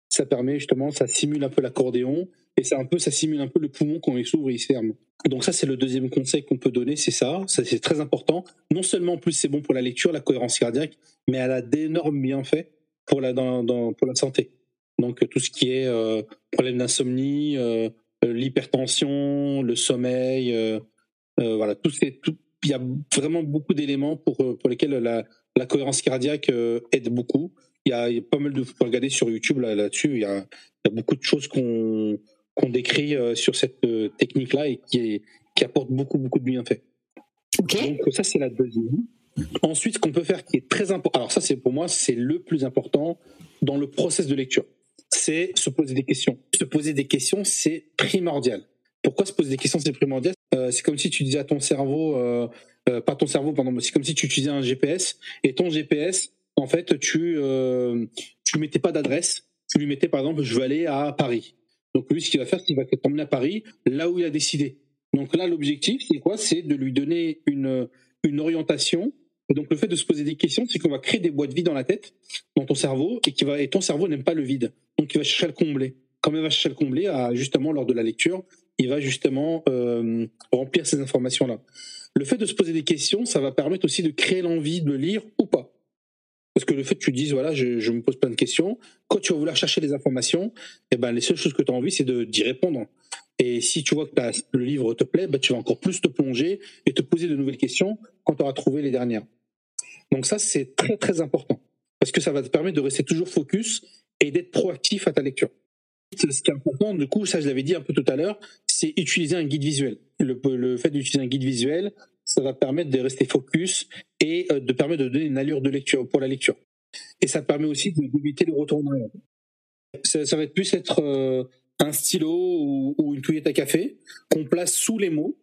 Ça permet justement, ça simule un peu l'accordéon et ça un peu, ça simule un peu le poumon quand il s'ouvre et il se ferme. Donc ça, c'est le deuxième conseil qu'on peut donner, c'est ça. C'est très important. Non seulement en plus c'est bon pour la lecture, la cohérence cardiaque, mais elle a d'énormes bienfaits pour la, pour la santé. Donc tout ce qui est problème d'insomnie, l'hypertension, le sommeil, euh, voilà, tout, ces, tout, il y a vraiment beaucoup d'éléments pour, euh, pour lesquels la, la cohérence cardiaque euh, aide beaucoup. Il y, a, il y a pas mal de, vous pouvez regarder sur YouTube là, là-dessus, il, y a, il y a beaucoup de choses qu'on qu'on décrit euh, sur cette technique-là et qui, est, qui apporte beaucoup, beaucoup de bienfaits. Okay. Donc ça, c'est la deuxième. Ensuite, ce qu'on peut faire qui est très important, alors ça, c'est pour moi, c'est le plus important dans le process de lecture, c'est se poser des questions. Se poser des questions, c'est primordial. Pourquoi se poser des questions, c'est primordial? Euh, c'est comme si tu disais à ton cerveau, euh, euh, pas ton cerveau, pardon, c'est comme si tu utilisais un GPS et ton GPS, en fait, tu euh, tu mettais pas d'adresse, tu lui mettais par exemple, je veux aller à Paris. Donc lui, ce qu'il va faire, c'est qu'il va t'emmener à Paris, là où il a décidé. Donc là, l'objectif, c'est quoi? C'est de lui donner une une orientation. Donc le fait de se poser des questions, c'est qu'on va créer des boîtes vides dans la tête, dans ton cerveau, et qui va et ton cerveau n'aime pas le vide, donc il va chercher à le combler. Comme il va chercher à le combler, justement lors de la lecture, il va justement euh, remplir ces informations-là. Le fait de se poser des questions, ça va permettre aussi de créer l'envie de lire ou pas. Parce que le fait que tu dises, voilà, je, me pose plein de questions, quand tu vas vouloir chercher les informations, eh ben, les seules choses que tu as envie, c'est d'y répondre. Et si tu vois que le livre te plaît, ben, tu vas encore plus te plonger et te poser de nouvelles questions quand tu auras trouvé les dernières. Donc ça, c'est très très important. Parce que ça va te permettre de rester toujours focus et d'être proactif à ta lecture. Ce qui est important, du coup, ça je l'avais dit un peu tout à l'heure, c'est utiliser un guide visuel. Le, le fait d'utiliser un guide visuel, ça va permettre de rester focus et euh, de permettre de donner une allure de lecture pour la lecture. Et ça permet aussi d'éviter le retour Ça, ça, va être plus être euh, un stylo ou, ou, une touillette à café qu'on place sous les mots.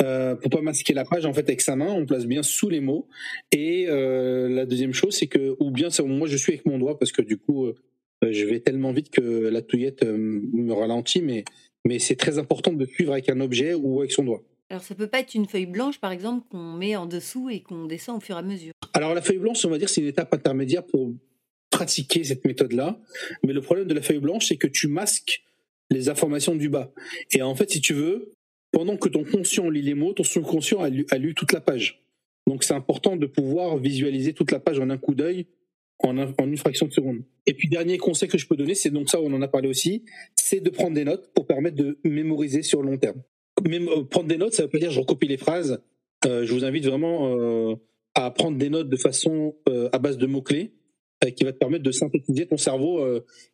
Euh, pour pas masquer la page en fait avec sa main, on place bien sous les mots. Et euh, la deuxième chose, c'est que ou bien moi je suis avec mon doigt parce que du coup euh, je vais tellement vite que la touillette me ralentit, mais mais c'est très important de suivre avec un objet ou avec son doigt. Alors ça peut pas être une feuille blanche par exemple qu'on met en dessous et qu'on descend au fur et à mesure. Alors la feuille blanche, on va dire, c'est une étape intermédiaire pour pratiquer cette méthode-là. Mais le problème de la feuille blanche, c'est que tu masques les informations du bas. Et en fait, si tu veux, pendant que ton conscient lit les mots, ton subconscient a lu, a lu toute la page. Donc c'est important de pouvoir visualiser toute la page en un coup d'œil en, une fraction de seconde. Et puis dernier conseil que je peux donner, c'est donc ça, on en a parlé aussi, c'est de prendre des notes pour permettre de mémoriser sur le long terme. Euh, prendre des notes, ça veut pas dire je recopie les phrases. Euh, je vous invite vraiment euh, à prendre des notes de façon à base de mots clés, qui va te permettre de synthétiser ton cerveau.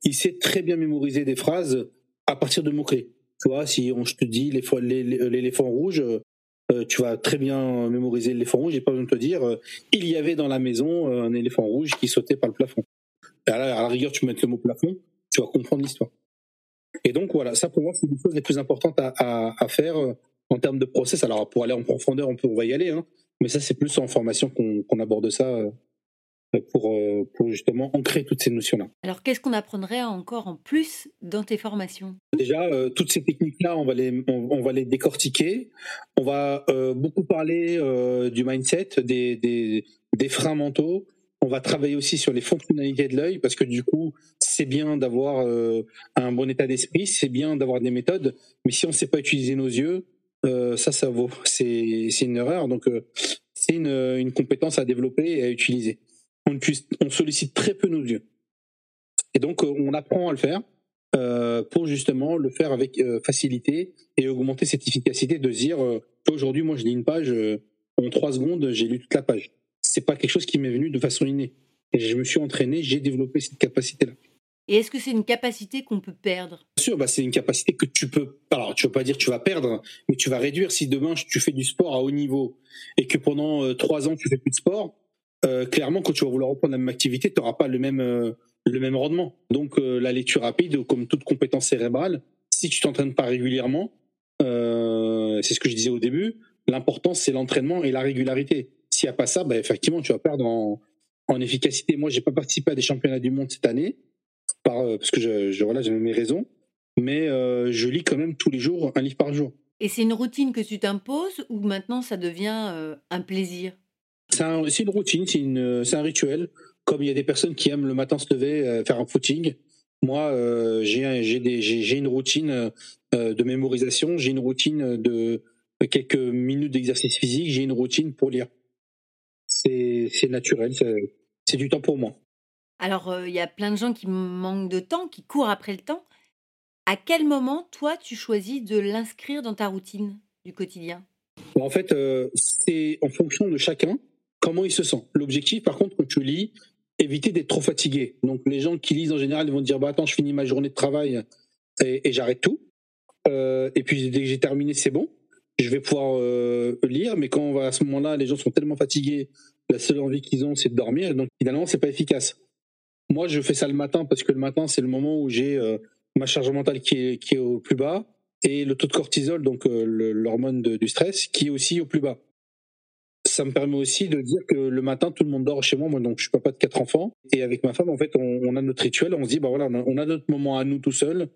il sait très bien mémoriser des phrases à partir de mots clés. Tu vois, si on, je te dis l'éléphant rouge, euh, tu vas très bien mémoriser l'éléphant rouge. J'ai pas besoin de te dire, euh, il y avait dans la maison euh, un éléphant rouge qui sautait par le plafond. À la, à la rigueur, tu mettre le mot plafond, tu vas comprendre l'histoire. Et donc voilà, ça pour moi, c'est une chose les plus importantes à, faire euh, en termes de process. Alors pour aller en profondeur, on peut, va y aller, hein, mais ça c'est plus en formation qu'on aborde ça euh, pour, euh, pour justement ancrer toutes ces notions-là. Alors, qu'est-ce qu'on apprendrait encore en plus dans tes formations? Déjà, euh, toutes ces techniques-là, on va les, on, on va les décortiquer. On va euh, beaucoup parler euh, du mindset, des, des, des freins mentaux. On va travailler aussi sur les fonctionnalités de l'œil parce que du coup, c'est bien d'avoir euh, un bon état d'esprit, c'est bien d'avoir des méthodes, mais si on ne sait pas utiliser nos yeux, euh, ça, ça vaut, c'est, c'est une erreur. Donc, euh, c'est une, une compétence à développer et à utiliser. On, sollicite très peu nos yeux. Et donc, euh, on apprend à le faire euh, pour justement le faire avec euh, facilité et augmenter cette efficacité de se dire euh, aujourd'hui, moi, je lis une page, en trois secondes, j'ai lu toute la page. C'est pas quelque chose qui m'est venu de façon innée. Et je me suis entraîné, j'ai développé cette capacité-là. Et est-ce que c'est une capacité qu'on peut perdre? Bien sûr, bah, c'est une capacité que tu peux. Alors, tu veux pas dire que tu vas perdre, mais tu vas réduire. Si demain tu fais du sport à haut niveau et que pendant trois ans tu fais plus de sport, euh, clairement, quand tu vas vouloir reprendre la même activité, tu n'auras pas le même euh, le même rendement. Donc, euh, la lecture rapide, comme toute compétence cérébrale, si tu t'entraînes pas régulièrement, c'est ce que je disais au début. L'important, c'est l'entraînement et la régularité. S'il n'y a pas ça, bah, effectivement, tu vas perdre en, en efficacité. Moi, j'ai pas participé à des championnats du monde cette année par, parce que je, je voilà, j'avais mes raisons mais je lis quand même tous les jours un livre par jour. Et c'est une routine que tu t'imposes ou maintenant ça devient un plaisir? C'est un- c'est une routine, c'est un rituel. Comme il y a des personnes qui aiment le matin se lever, euh, faire un footing, moi euh, j'ai une routine euh, de mémorisation, j'ai une routine de quelques minutes d'exercice physique, j'ai une routine pour lire. C'est naturel, c'est du temps pour moi. Alors, euh, il y a plein de gens qui manquent de temps, qui courent après le temps. À quel moment, toi, tu choisis de l'inscrire dans ta routine du quotidien? Bon, en fait, c'est en fonction de chacun comment il se sent. L'objectif, par contre, quand tu lis, éviter d'être trop fatigué. Donc, les gens qui lisent en général, ils vont dire bah attends, je finis ma journée de travail et, j'arrête tout. Euh, et puis dès que j'ai terminé, c'est bon. Je vais pouvoir euh, lire, mais quand on va à ce moment-là, les gens sont tellement fatigués, la seule envie qu'ils ont, c'est de dormir. Donc, finalement, c'est pas efficace. Moi, je fais ça le matin parce que le matin, c'est le moment où j'ai euh, ma charge mentale qui est, au plus bas et le taux de cortisol, donc l'hormone du stress, qui est aussi au plus bas. Ça me permet aussi de dire que le matin, tout le monde dort chez moi. Moi, donc, je suis papa de quatre enfants. Et avec ma femme, en fait, on, on a notre rituel. On se dit, bah voilà, on a, notre moment à nous tout seuls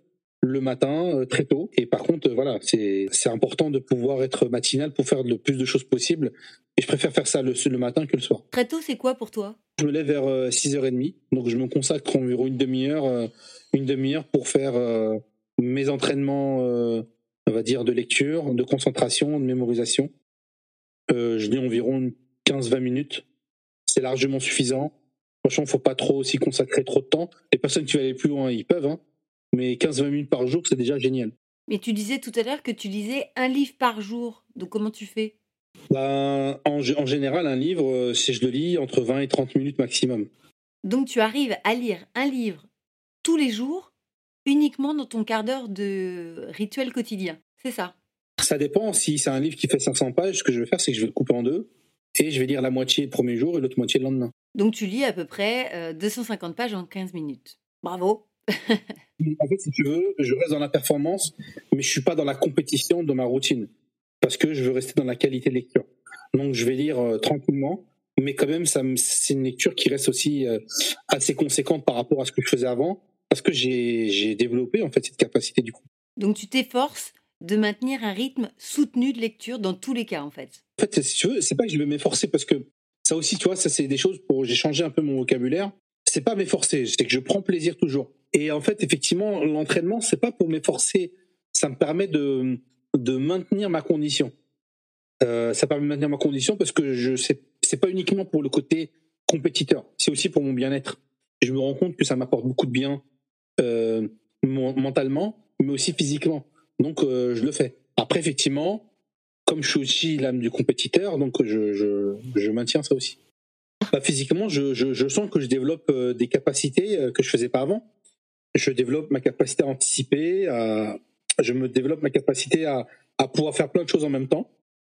le matin, euh, très tôt. Et par contre, euh, voilà, c'est c'est important de pouvoir être matinal pour faire le plus de choses possible. Et je préfère faire ça le, le matin que le soir. Très tôt, c'est quoi pour toi? Je me lève vers euh, 6h30, donc je me consacre environ une demi-heure euh, une demi-heure pour faire euh, mes entraînements, euh, on va dire, de lecture, de concentration, de mémorisation. Euh, je lis environ 15-20 minutes. C'est largement suffisant. Franchement, faut pas trop s'y consacrer trop de temps. Les personnes qui veulent aller plus loin, ils peuvent, hein. mais 15-20 minutes par jour, c'est déjà génial. Mais tu disais tout à l'heure que tu lisais un livre par jour. Donc, comment tu fais? Ben, en, en général, un livre, euh, si je le lis, entre 20 et 30 minutes maximum. Donc, tu arrives à lire un livre tous les jours, uniquement dans ton quart d'heure de rituel quotidien. C'est ça? Ça dépend. Si c'est un livre qui fait 500 pages, ce que je vais faire, c'est que je vais le couper en deux et je vais lire la moitié le premier jour et l'autre moitié le lendemain. Donc, tu lis à peu près euh, 250 pages en 15 minutes. Bravo <laughs> En fait, si tu veux, je reste dans la performance, mais je suis pas dans la compétition de ma routine parce que je veux rester dans la qualité de lecture. Donc, je vais lire euh, tranquillement, mais quand même, ça c'est une lecture qui reste aussi euh, assez conséquente par rapport à ce que je faisais avant parce que j'ai j'ai développé en fait cette capacité du coup. Donc, tu t'efforces de maintenir un rythme soutenu de lecture dans tous les cas, en fait. En fait, si tu veux, c'est pas que je vais m'efforcer parce que ça aussi, tu vois, ça c'est des choses pour j'ai changé un peu mon vocabulaire. C'est pas m'efforcer, c'est que je prends plaisir toujours. Et en fait, effectivement, l'entraînement, c'est pas pour m'efforcer, ça me permet de de maintenir ma condition. Euh, ça permet de maintenir ma condition parce que je c'est pas uniquement pour le côté compétiteur, c'est aussi pour mon bien-être. Je me rends compte que ça m'apporte beaucoup de bien euh, mentalement, mais aussi physiquement. Donc euh, je le fais. Après, effectivement, comme je suis aussi l'âme du compétiteur, donc je, je, maintiens ça aussi. Bah, physiquement, je, je, sens que je développe euh, des capacités euh, que je faisais pas avant. Je développe ma capacité à anticiper, à, je me développe ma capacité à, à pouvoir faire plein de choses en même temps.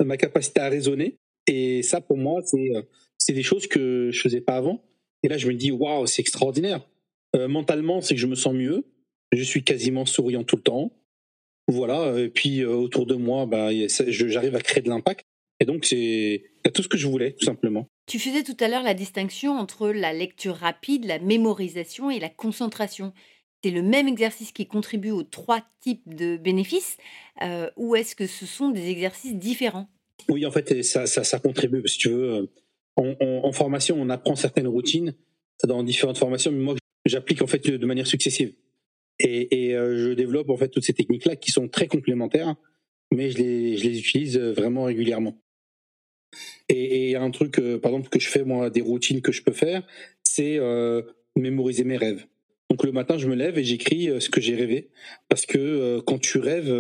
ma capacité à raisonner. Et ça, pour moi, c'est des choses que je faisais pas avant. Et là, je me dis, waouh, c'est extraordinaire. Mentalement, c'est que je me sens mieux. Je suis quasiment souriant tout le temps. Voilà. Et puis euh, autour de moi, bah, j'arrive à créer de l'impact. Et donc, c'est tout ce que je voulais, tout simplement. Tu faisais tout à l'heure la distinction entre la lecture rapide, la mémorisation et la concentration. C'est le même exercice qui contribue aux trois types de bénéfices euh, ou est-ce que ce sont des exercices différents? Oui, en fait, ça, ça, ça, contribue. Si tu veux, en, formation, on apprend certaines routines dans différentes formations, mais moi, j'applique en fait de manière successive. Et, et euh, je développe en fait toutes ces techniques-là qui sont très complémentaires, mais je les, je les utilise vraiment régulièrement. Et, et un truc, euh, par exemple, que je fais moi, des routines que je peux faire, c'est euh, mémoriser mes rêves. Donc le matin, je me lève et j'écris ce que j'ai rêvé, parce que quand tu rêves,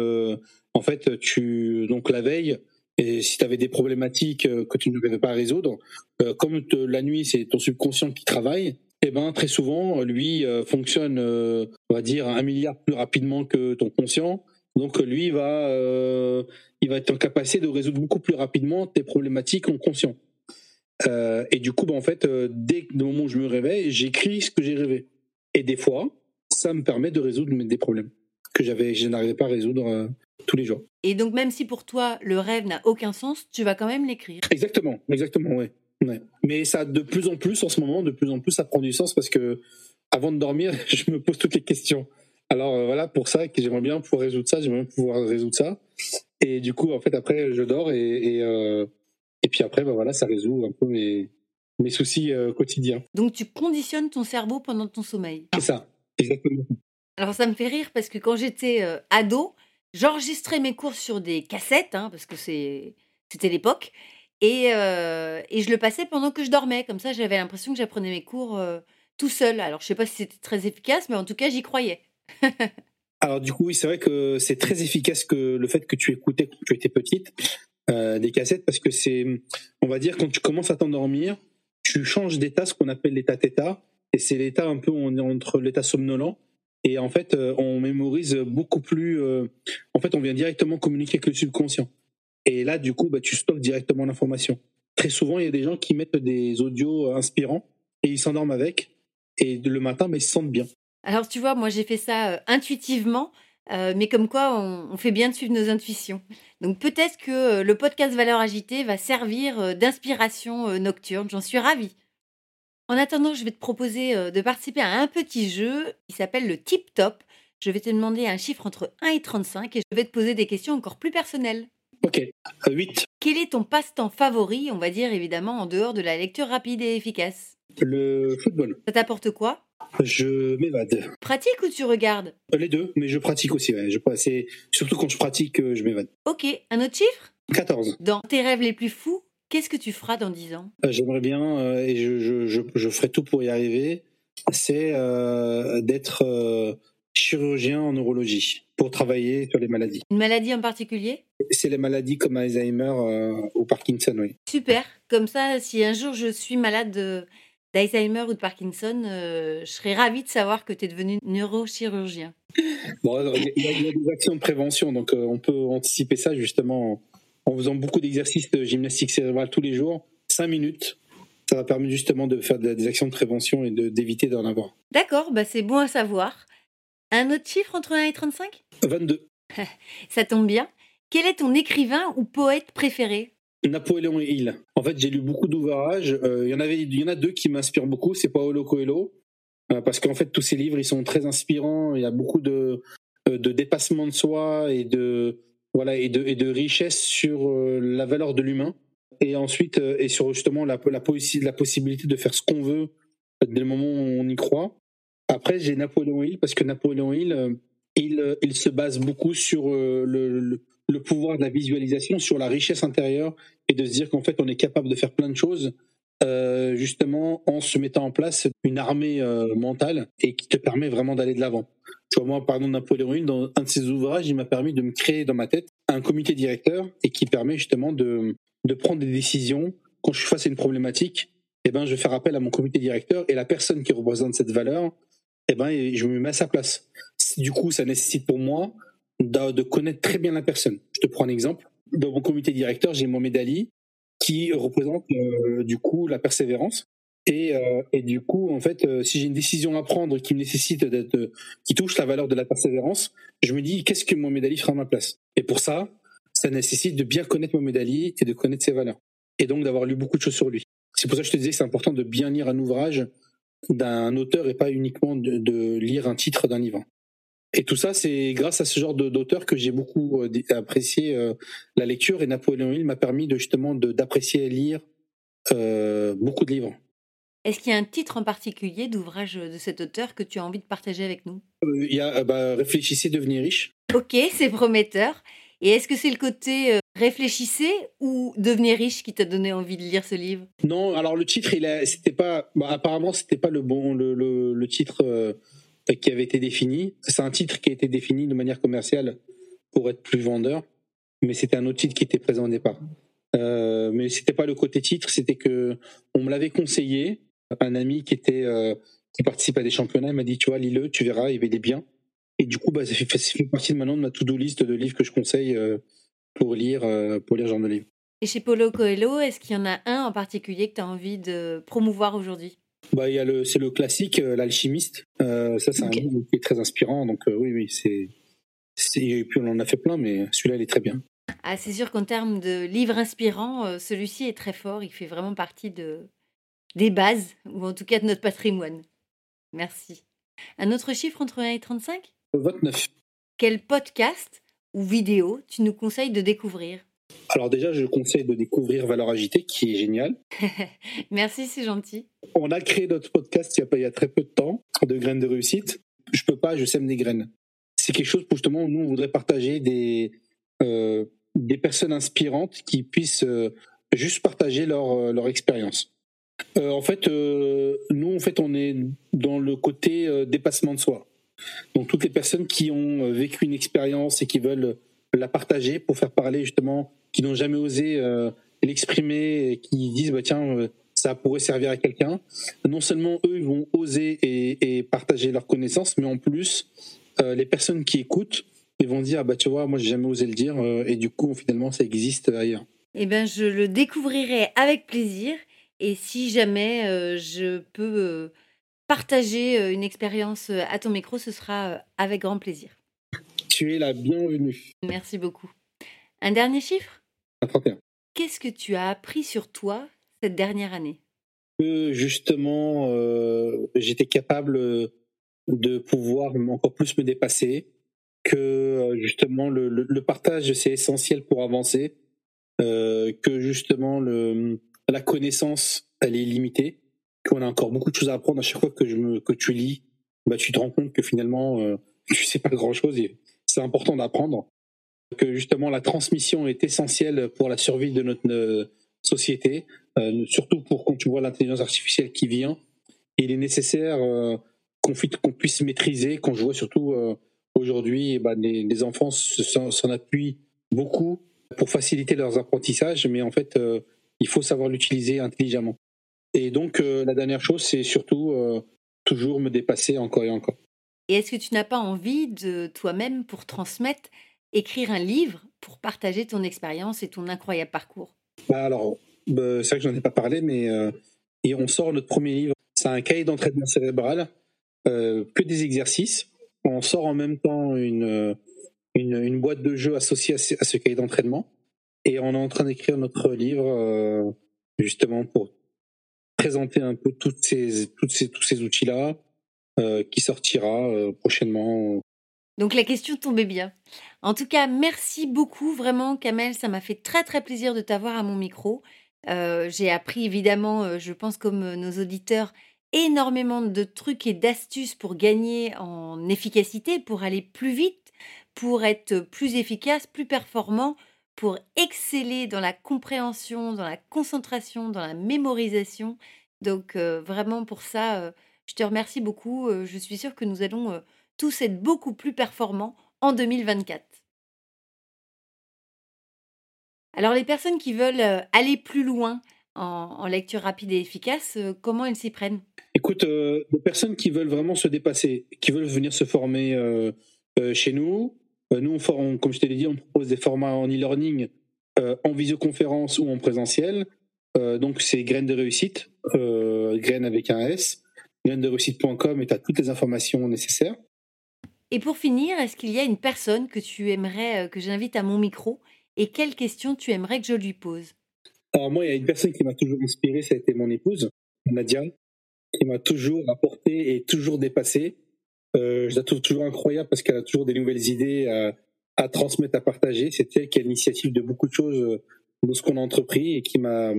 en fait, tu donc la veille, et si tu avais des problématiques euh, que tu ne pouvais pas résoudre, euh, comme la nuit c'est ton subconscient qui travaille, eh ben très souvent lui euh, fonctionne, on va dire un milliard plus rapidement que ton conscient. Donc lui va, il va être en capacité de résoudre beaucoup plus rapidement tes problématiques en conscient. et du coup, ben, en fait, dès le moment où je me réveille, j'écris ce que j'ai rêvé. Et des fois, ça me permet de résoudre des problèmes que j'avais, je n'arrivais pas à résoudre tous les jours. Et donc, même si pour toi, le rêve n'a aucun sens, tu vas quand même l'écrire. Exactement, exactement, oui. Ouais. Mais ça, de plus en plus, en ce moment, de plus en plus, ça prend du sens parce que avant de dormir, <laughs> je me pose toutes les questions. Alors euh, voilà, pour ça, j'aimerais bien pouvoir résoudre ça, j'aimerais bien pouvoir résoudre ça. Et du coup, en fait, après, je dors et, et, euh, et puis après, bah, voilà, ça résout un peu mes, mes soucis euh, quotidiens. Donc, tu conditionnes ton cerveau pendant ton sommeil. C'est ça, exactement. Alors, ça me fait rire parce que quand j'étais ado, J'enregistrais mes cours sur des cassettes, hein, parce que c'était l'époque, et, euh, et, je le passais pendant que je dormais. Comme ça, j'avais l'impression que j'apprenais mes cours euh, tout seul. Alors, je sais pas si c'était très efficace, mais en tout cas, j'y croyais. <laughs> Alors, du coup, oui, c'est vrai que c'est très efficace que le fait que tu écoutais quand tu étais petite euh, des cassettes, parce que c'est, on va dire, quand tu commences à t'endormir, tu changes d'état, ce qu'on appelle l'état θ, et c'est l'état un peu entre l'état somnolent et en fait, on mémorise beaucoup plus. En fait, on vient directement communiquer avec le subconscient. Et là, du coup, bah, tu stockes directement l'information. Très souvent, il y a des gens qui mettent des audios inspirants et ils s'endorment avec. Et le matin, mais ils se sentent bien. Alors, tu vois, moi, j'ai fait ça euh, intuitivement. mais comme quoi, on, on, fait bien de suivre nos intuitions. Donc peut-être que le podcast Valeurs Agitées va servir d'inspiration nocturne. J'en suis ravie. En attendant, je vais te proposer euh, de participer à un petit jeu qui s'appelle le Tip Top. Je vais te demander un chiffre entre 1 et 35 et je vais te poser des questions encore plus personnelles. Ok, 8. Quel est ton passe-temps favori, on va dire évidemment en dehors de la lecture rapide et efficace? Le football. Ça t'apporte quoi? Je m'évade. Pratique ou tu regardes? Euh, Les deux, mais je pratique aussi. Ouais. Je, surtout quand je pratique, euh, je m'évade. Ok, un autre chiffre? 14. Dans tes rêves les plus fous, Qu'est-ce que tu feras dans 10 ans? Euh, J'aimerais bien, euh, et je, je, je, ferai tout pour y arriver, c'est euh, d'être chirurgien en neurologie pour travailler sur les maladies. Une maladie en particulier? C'est les maladies comme Alzheimer ou Parkinson, oui. Super. Comme ça, si un jour je suis malade d'Alzheimer ou de Parkinson, je serais ravie de savoir que tu es devenu neurochirurgien. Bon, il y, a des actions de prévention, donc on peut anticiper ça justement en faisant beaucoup d'exercices de gymnastique cérébrale tous les jours, 5 minutes. Ça va permettre justement de faire des actions de prévention et d'éviter d'en avoir. D'accord, bah c'est bon à savoir. Un autre chiffre entre 1 et 35 22. <laughs> Ça tombe bien. Quel est ton écrivain ou poète préféré? Napoléon Hill. En fait, j'ai lu beaucoup d'ouvrages. Euh, il y en avait, il y en a deux qui m'inspirent beaucoup. C'est Paolo Coelho, euh, parce qu'en fait, tous ces livres, ils sont très inspirants. Il y a beaucoup de, euh, de dépassement de soi et de, voilà, et de, et de richesse sur la valeur de l'humain, et ensuite, et sur justement la, la, la possibilité de faire ce qu'on veut dès le moment où on y croit. Après, j'ai Napoléon Hill, parce que Napoléon Hill, euh, il, il se base beaucoup sur le, le, pouvoir de la visualisation, sur la richesse intérieure, et de se dire qu'en fait, on est capable de faire plein de choses, euh, justement en se mettant en place une armée euh, mentale et qui te permet vraiment d'aller de l'avant. Tu vois, moi, pardon, Napoléon Hill, dans un de ses ouvrages, il m'a permis de me créer dans ma tête un comité directeur et qui permet justement de, de prendre des décisions. Quand je suis face à une problématique, eh ben, je vais faire appel à mon comité directeur et la personne qui représente cette valeur, eh ben, je me mets à sa place. Du coup, ça nécessite pour moi de, connaître très bien la personne. Je te prends un exemple. dans mon comité directeur, j'ai mon médaille qui représente du coup la persévérance. Et, et, du coup, en fait, si j'ai une décision à prendre qui nécessite d'être, qui touche la valeur de la persévérance, je me dis qu'est-ce que mon médaille fera à ma place? Et pour ça, ça nécessite de bien connaître mon médaille et de connaître ses valeurs. Et donc d'avoir lu beaucoup de choses sur lui. C'est pour ça que je te disais que c'est important de bien lire un ouvrage d'un auteur et pas uniquement de, lire un titre d'un livre. Et tout ça, c'est grâce à ce genre d'auteur que j'ai beaucoup euh, apprécié euh, la lecture et Napoléon Hill m'a permis de justement d'apprécier lire euh, beaucoup de livres. Est-ce qu'il y a un titre en particulier d'ouvrage de cet auteur que tu as envie de partager avec nous? Il y a bah, Réfléchissez, devenez riche. Ok, c'est prometteur. Et est-ce que c'est le côté euh, réfléchissez ou devenez riche qui t'a donné envie de lire ce livre? Non, alors le titre, c'était pas, bah, apparemment, c'était pas le bon, le, le, titre euh, qui avait été défini. C'est un titre qui a été défini de manière commerciale pour être plus vendeur, mais c'était un autre titre qui était présent au départ. Euh, mais c'était pas le côté titre, c'était que on me l'avait conseillé. Un ami qui était qui participe à des championnats m'a dit, tu vois, lis-le, tu verras, il est bien. Et du coup, bah, ça, fait, partie de maintenant de ma to-do list de livres que je conseille euh, pour lire, euh, pour lire genre de livres. Et chez Polo Coelho, est-ce qu'il y en a un en particulier que tu as envie de promouvoir aujourd'hui? Bah, il y a le, c'est le classique, euh, l'alchimiste. ça, c'est un livre qui est très inspirant. Donc, oui, oui, c'est, Et puis, on en a fait plein, mais celui-là, il est très bien. Ah, c'est sûr qu'en termes de livres inspirants, celui-ci est très fort. Il fait vraiment partie de, des bases, ou en tout cas de notre patrimoine. Merci. Un autre chiffre entre 1 et 35 29. Quel podcast ou vidéo tu nous conseilles de découvrir? Alors déjà, je conseille de découvrir Valeur Agitée, qui est génial. <laughs> Merci, c'est gentil. On a créé notre podcast il y, a, il y a très peu de temps, de graines de réussite. Je peux pas, je sème des graines. C'est quelque chose pour justement, nous, on voudrait partager des, euh, des personnes inspirantes qui puissent euh, juste partager leur, euh, leur expérience. en fait, nous, en fait, on est dans le côté dépassement de soi. Donc toutes les personnes qui ont euh, vécu une expérience et qui veulent la partager pour faire parler justement, qui n'ont jamais osé euh, l'exprimer et qui disent bah tiens euh, ça pourrait servir à quelqu'un. Non seulement eux vont oser et, partager leurs connaissances, mais en plus les personnes qui écoutent ils vont dire bah tu vois moi j'ai jamais osé le dire et du coup finalement ça existe ailleurs. Eh bien je le découvrirai avec plaisir et si jamais je peux partager une expérience à ton micro, ce sera avec grand plaisir. Tu es la bienvenue. Merci beaucoup. Un dernier chiffre? 31. Qu'est-ce que tu as appris sur toi cette dernière année? Que justement, j'étais capable de pouvoir encore plus me dépasser, que justement le, partage c'est essentiel pour avancer, que justement le, la connaissance elle est limitée qu'on a encore beaucoup de choses à apprendre à chaque fois que je me que tu lis bah tu te rends compte que finalement euh, tu sais pas grand chose et c'est important d'apprendre. Que justement la transmission est essentielle pour la survie de notre euh, société euh, surtout pour quand tu vois l'intelligence artificielle qui vient. Il est nécessaire euh, qu'on puisse maîtriser quand je vois surtout aujourd'hui bah, les, enfants s'en appuient beaucoup pour faciliter leurs apprentissages mais en fait il faut savoir l'utiliser intelligemment et donc, euh, la dernière chose, c'est surtout euh, toujours me dépasser encore et encore. Et est-ce que tu n'as pas envie de toi-même, pour transmettre, écrire un livre pour partager ton expérience et ton incroyable parcours? Bah Alors, bah, c'est vrai que je n'en ai pas parlé, mais euh, et on sort notre premier livre. C'est un cahier d'entraînement cérébral, que des exercices. On sort en même temps une, une, boîte de jeux associée à ce, à ce cahier d'entraînement. Et on est en train d'écrire notre livre justement pour présenter un peu ces, ces, tous ces outils-là, euh, qui sortira euh, prochainement. Donc la question tombait bien. En tout cas, merci beaucoup vraiment, Kamel. Ça m'a fait très très plaisir de t'avoir à mon micro. Euh, j'ai appris évidemment, je pense comme nos auditeurs, énormément de trucs et d'astuces pour gagner en efficacité, pour aller plus vite, pour être plus efficace, plus performant, pour exceller dans la compréhension, dans la concentration, dans la mémorisation. Donc vraiment pour ça, je te remercie beaucoup. je suis sûre que nous allons tous être beaucoup plus performants en 2024. Alors les personnes qui veulent aller plus loin en, lecture rapide et efficace, comment elles s'y prennent? Écoute, les personnes qui veulent vraiment se dépasser, qui veulent venir se former chez nous, nous, on, comme je te l'ai dit, on propose des formats en e-learning euh, en visioconférence ou en présentiel. Euh, donc c'est Graines de réussite, euh, graines avec un S, graines de réussite.com et tu as toutes les informations nécessaires. Et pour finir, est-ce qu'il y a une personne que tu aimerais que j'invite à mon micro et quelles questions tu aimerais que je lui pose? Alors moi, il y a une personne qui m'a toujours inspiré, ça a été mon épouse, Nadia, qui m'a toujours apporté et toujours dépassé. Euh, je la trouve toujours incroyable parce qu'elle a toujours des nouvelles idées à, transmettre, à partager. Elle qui a l'initiative de beaucoup de choses euh, de ce qu'on a entrepris et qui m'a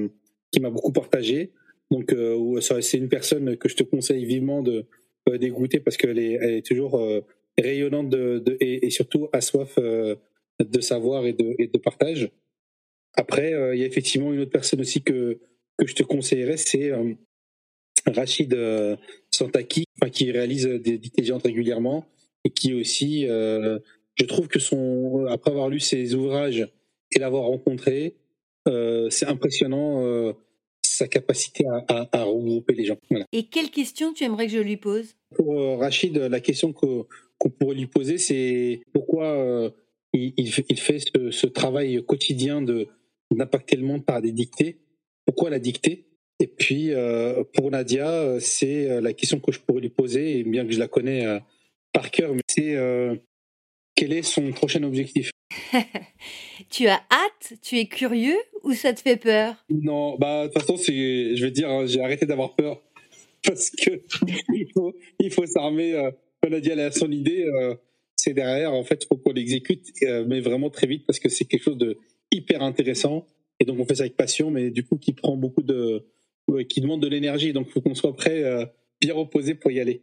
qui m'a beaucoup partagé. Donc euh, c'est une personne que je te conseille vivement de euh, d'écouter parce qu'elle est, elle est toujours rayonnante et, surtout à soif de savoir et de, et de partage. Après, il y a effectivement une autre personne aussi que que je te conseillerais, c'est Rachid euh, Santaki, qui réalise des dictées géantes régulièrement et qui aussi, euh, je trouve que son, après avoir lu ses ouvrages et l'avoir rencontré, euh, c'est impressionnant euh, sa capacité à, à, à, regrouper les gens. Voilà. Et quelle question tu aimerais que je lui pose? Pour Rachid, la question qu'on qu pourrait lui poser, c'est pourquoi il, il, fait ce, ce travail quotidien de d'impacter le monde par des dictées? Pourquoi la dictée? Et puis, euh, pour Nadia, c'est euh, la question que je pourrais lui poser, et bien que je la connais euh, par cœur, mais c'est euh, quel est son prochain objectif? <laughs> Tu as hâte? Tu es curieux? Ou ça te fait peur? Non, bah, de toute façon, je vais dire, hein, j'ai arrêté d'avoir peur. <laughs> Parce que <laughs> il faut, s'armer. Euh, Nadia, elle a son idée. Euh, c'est derrière, en fait, il faut qu'on l'exécute, mais vraiment très vite, parce que c'est quelque chose de hyper intéressant. Et donc, on fait ça avec passion, mais du coup, qui prend beaucoup de, qui demande de l'énergie. Donc, il faut qu'on soit prêt, euh, bien reposé pour y aller.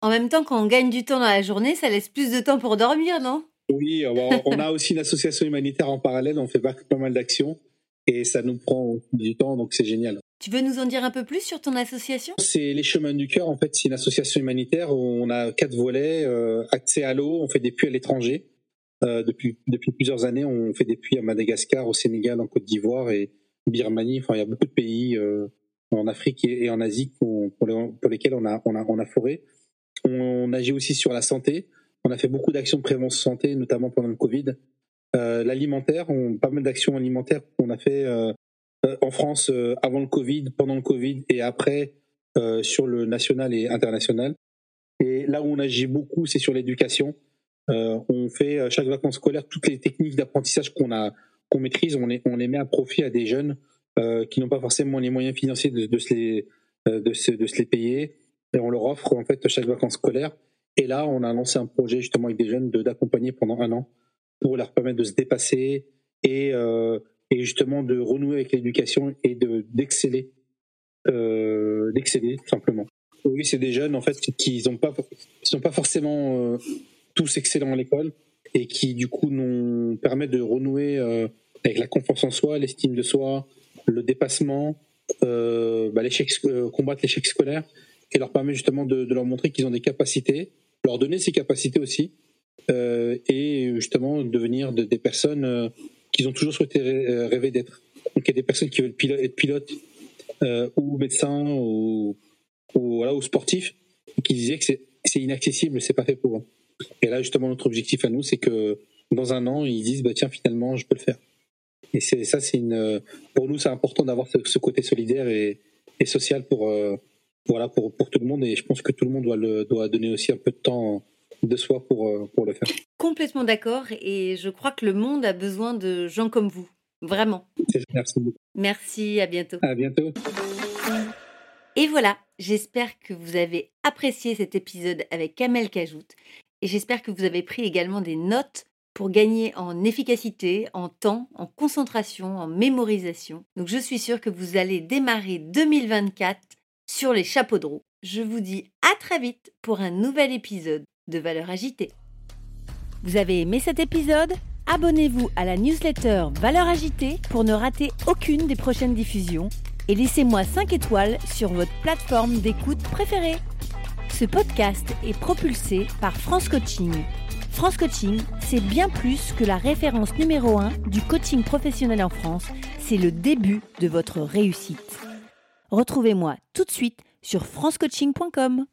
en même temps, quand on gagne du temps dans la journée, ça laisse plus de temps pour dormir, non? Oui, on a aussi une association humanitaire en parallèle. On fait pas, pas mal d'actions et ça nous prend du temps, donc c'est génial. Tu veux nous en dire un peu plus sur ton association? C'est les Chemins du Cœur. En fait, c'est une association humanitaire où on a quatre volets euh, accès à l'eau. On fait des puits à l'étranger. Euh, depuis depuis plusieurs années, on fait des puits à Madagascar, au Sénégal, en Côte d'Ivoire et Birmanie. Enfin, il y a beaucoup de pays euh, en Afrique et, en Asie pour, pour, les, pour, lesquels on a, on foré. On, agit aussi sur la santé. On a fait beaucoup d'actions de prévention santé, notamment pendant le Covid. Euh, L'alimentaire, pas mal d'actions alimentaires qu'on a fait euh, en France euh, avant le Covid, pendant le Covid et après euh, sur le national et international. Et là où on agit beaucoup, c'est sur l'éducation. Euh, on fait chaque vacances scolaires toutes les techniques d'apprentissage qu'on a qu'on maîtrise, on les, met à profit à des jeunes euh, qui n'ont pas forcément les moyens financiers de, de, se les, euh, de, se, de les payer. Et on leur offre en fait chaque vacances scolaires. Et là, on a lancé un projet justement avec des jeunes de d'accompagner pendant un an pour leur permettre de se dépasser et, euh, et justement de renouer avec l'éducation et de d'exceller, euh, d'exceller simplement. Oui, c'est des jeunes en fait qui pas, qui sont pas forcément euh, tous excellents à l'école et qui du coup nous permettent de renouer euh, avec la confiance en soi, l'estime de soi, le dépassement, euh, bah, l'échec, euh, combattre l'échec scolaire et leur permet justement de, de leur montrer qu'ils ont des capacités, leur donner ces capacités aussi euh, et justement devenir de, des personnes euh, qu'ils ont toujours souhaité rêver d'être. Donc il y a des personnes qui veulent être pilotes euh, ou médecins ou, ou, voilà, ou sportifs qui disaient que c'est inaccessible, c'est pas fait pour eux. Et là justement notre objectif à nous c'est que dans un an ils disent bah tiens finalement je peux le faire. Et c'est ça, c'est une. Pour nous, c'est important d'avoir ce, ce, côté solidaire et, et social pour euh, voilà pour pour tout le monde. Et je pense que tout le monde doit le doit donner aussi un peu de temps de soi pour euh, pour le faire. Complètement d'accord. Et je crois que le monde a besoin de gens comme vous. Vraiment. Merci beaucoup. Merci. À bientôt. À bientôt. Et voilà. J'espère que vous avez apprécié cet épisode avec Kamel Kajout. Et j'espère que vous avez pris également des notes pour gagner en efficacité, en temps, en concentration, en mémorisation. Donc je suis sûre que vous allez démarrer 2024 sur les chapeaux de roue. Je vous dis à très vite pour un nouvel épisode de Valeurs Agitées. Vous avez aimé cet épisode? Abonnez-vous à la newsletter Valeurs Agitées pour ne rater aucune des prochaines diffusions et laissez-moi 5 étoiles sur votre plateforme d'écoute préférée. Ce podcast est propulsé par France Coaching France Coaching, c'est bien plus que la référence numéro 1 du coaching professionnel en France, c'est le début de votre réussite. Retrouvez-moi tout de suite sur francecoaching.com.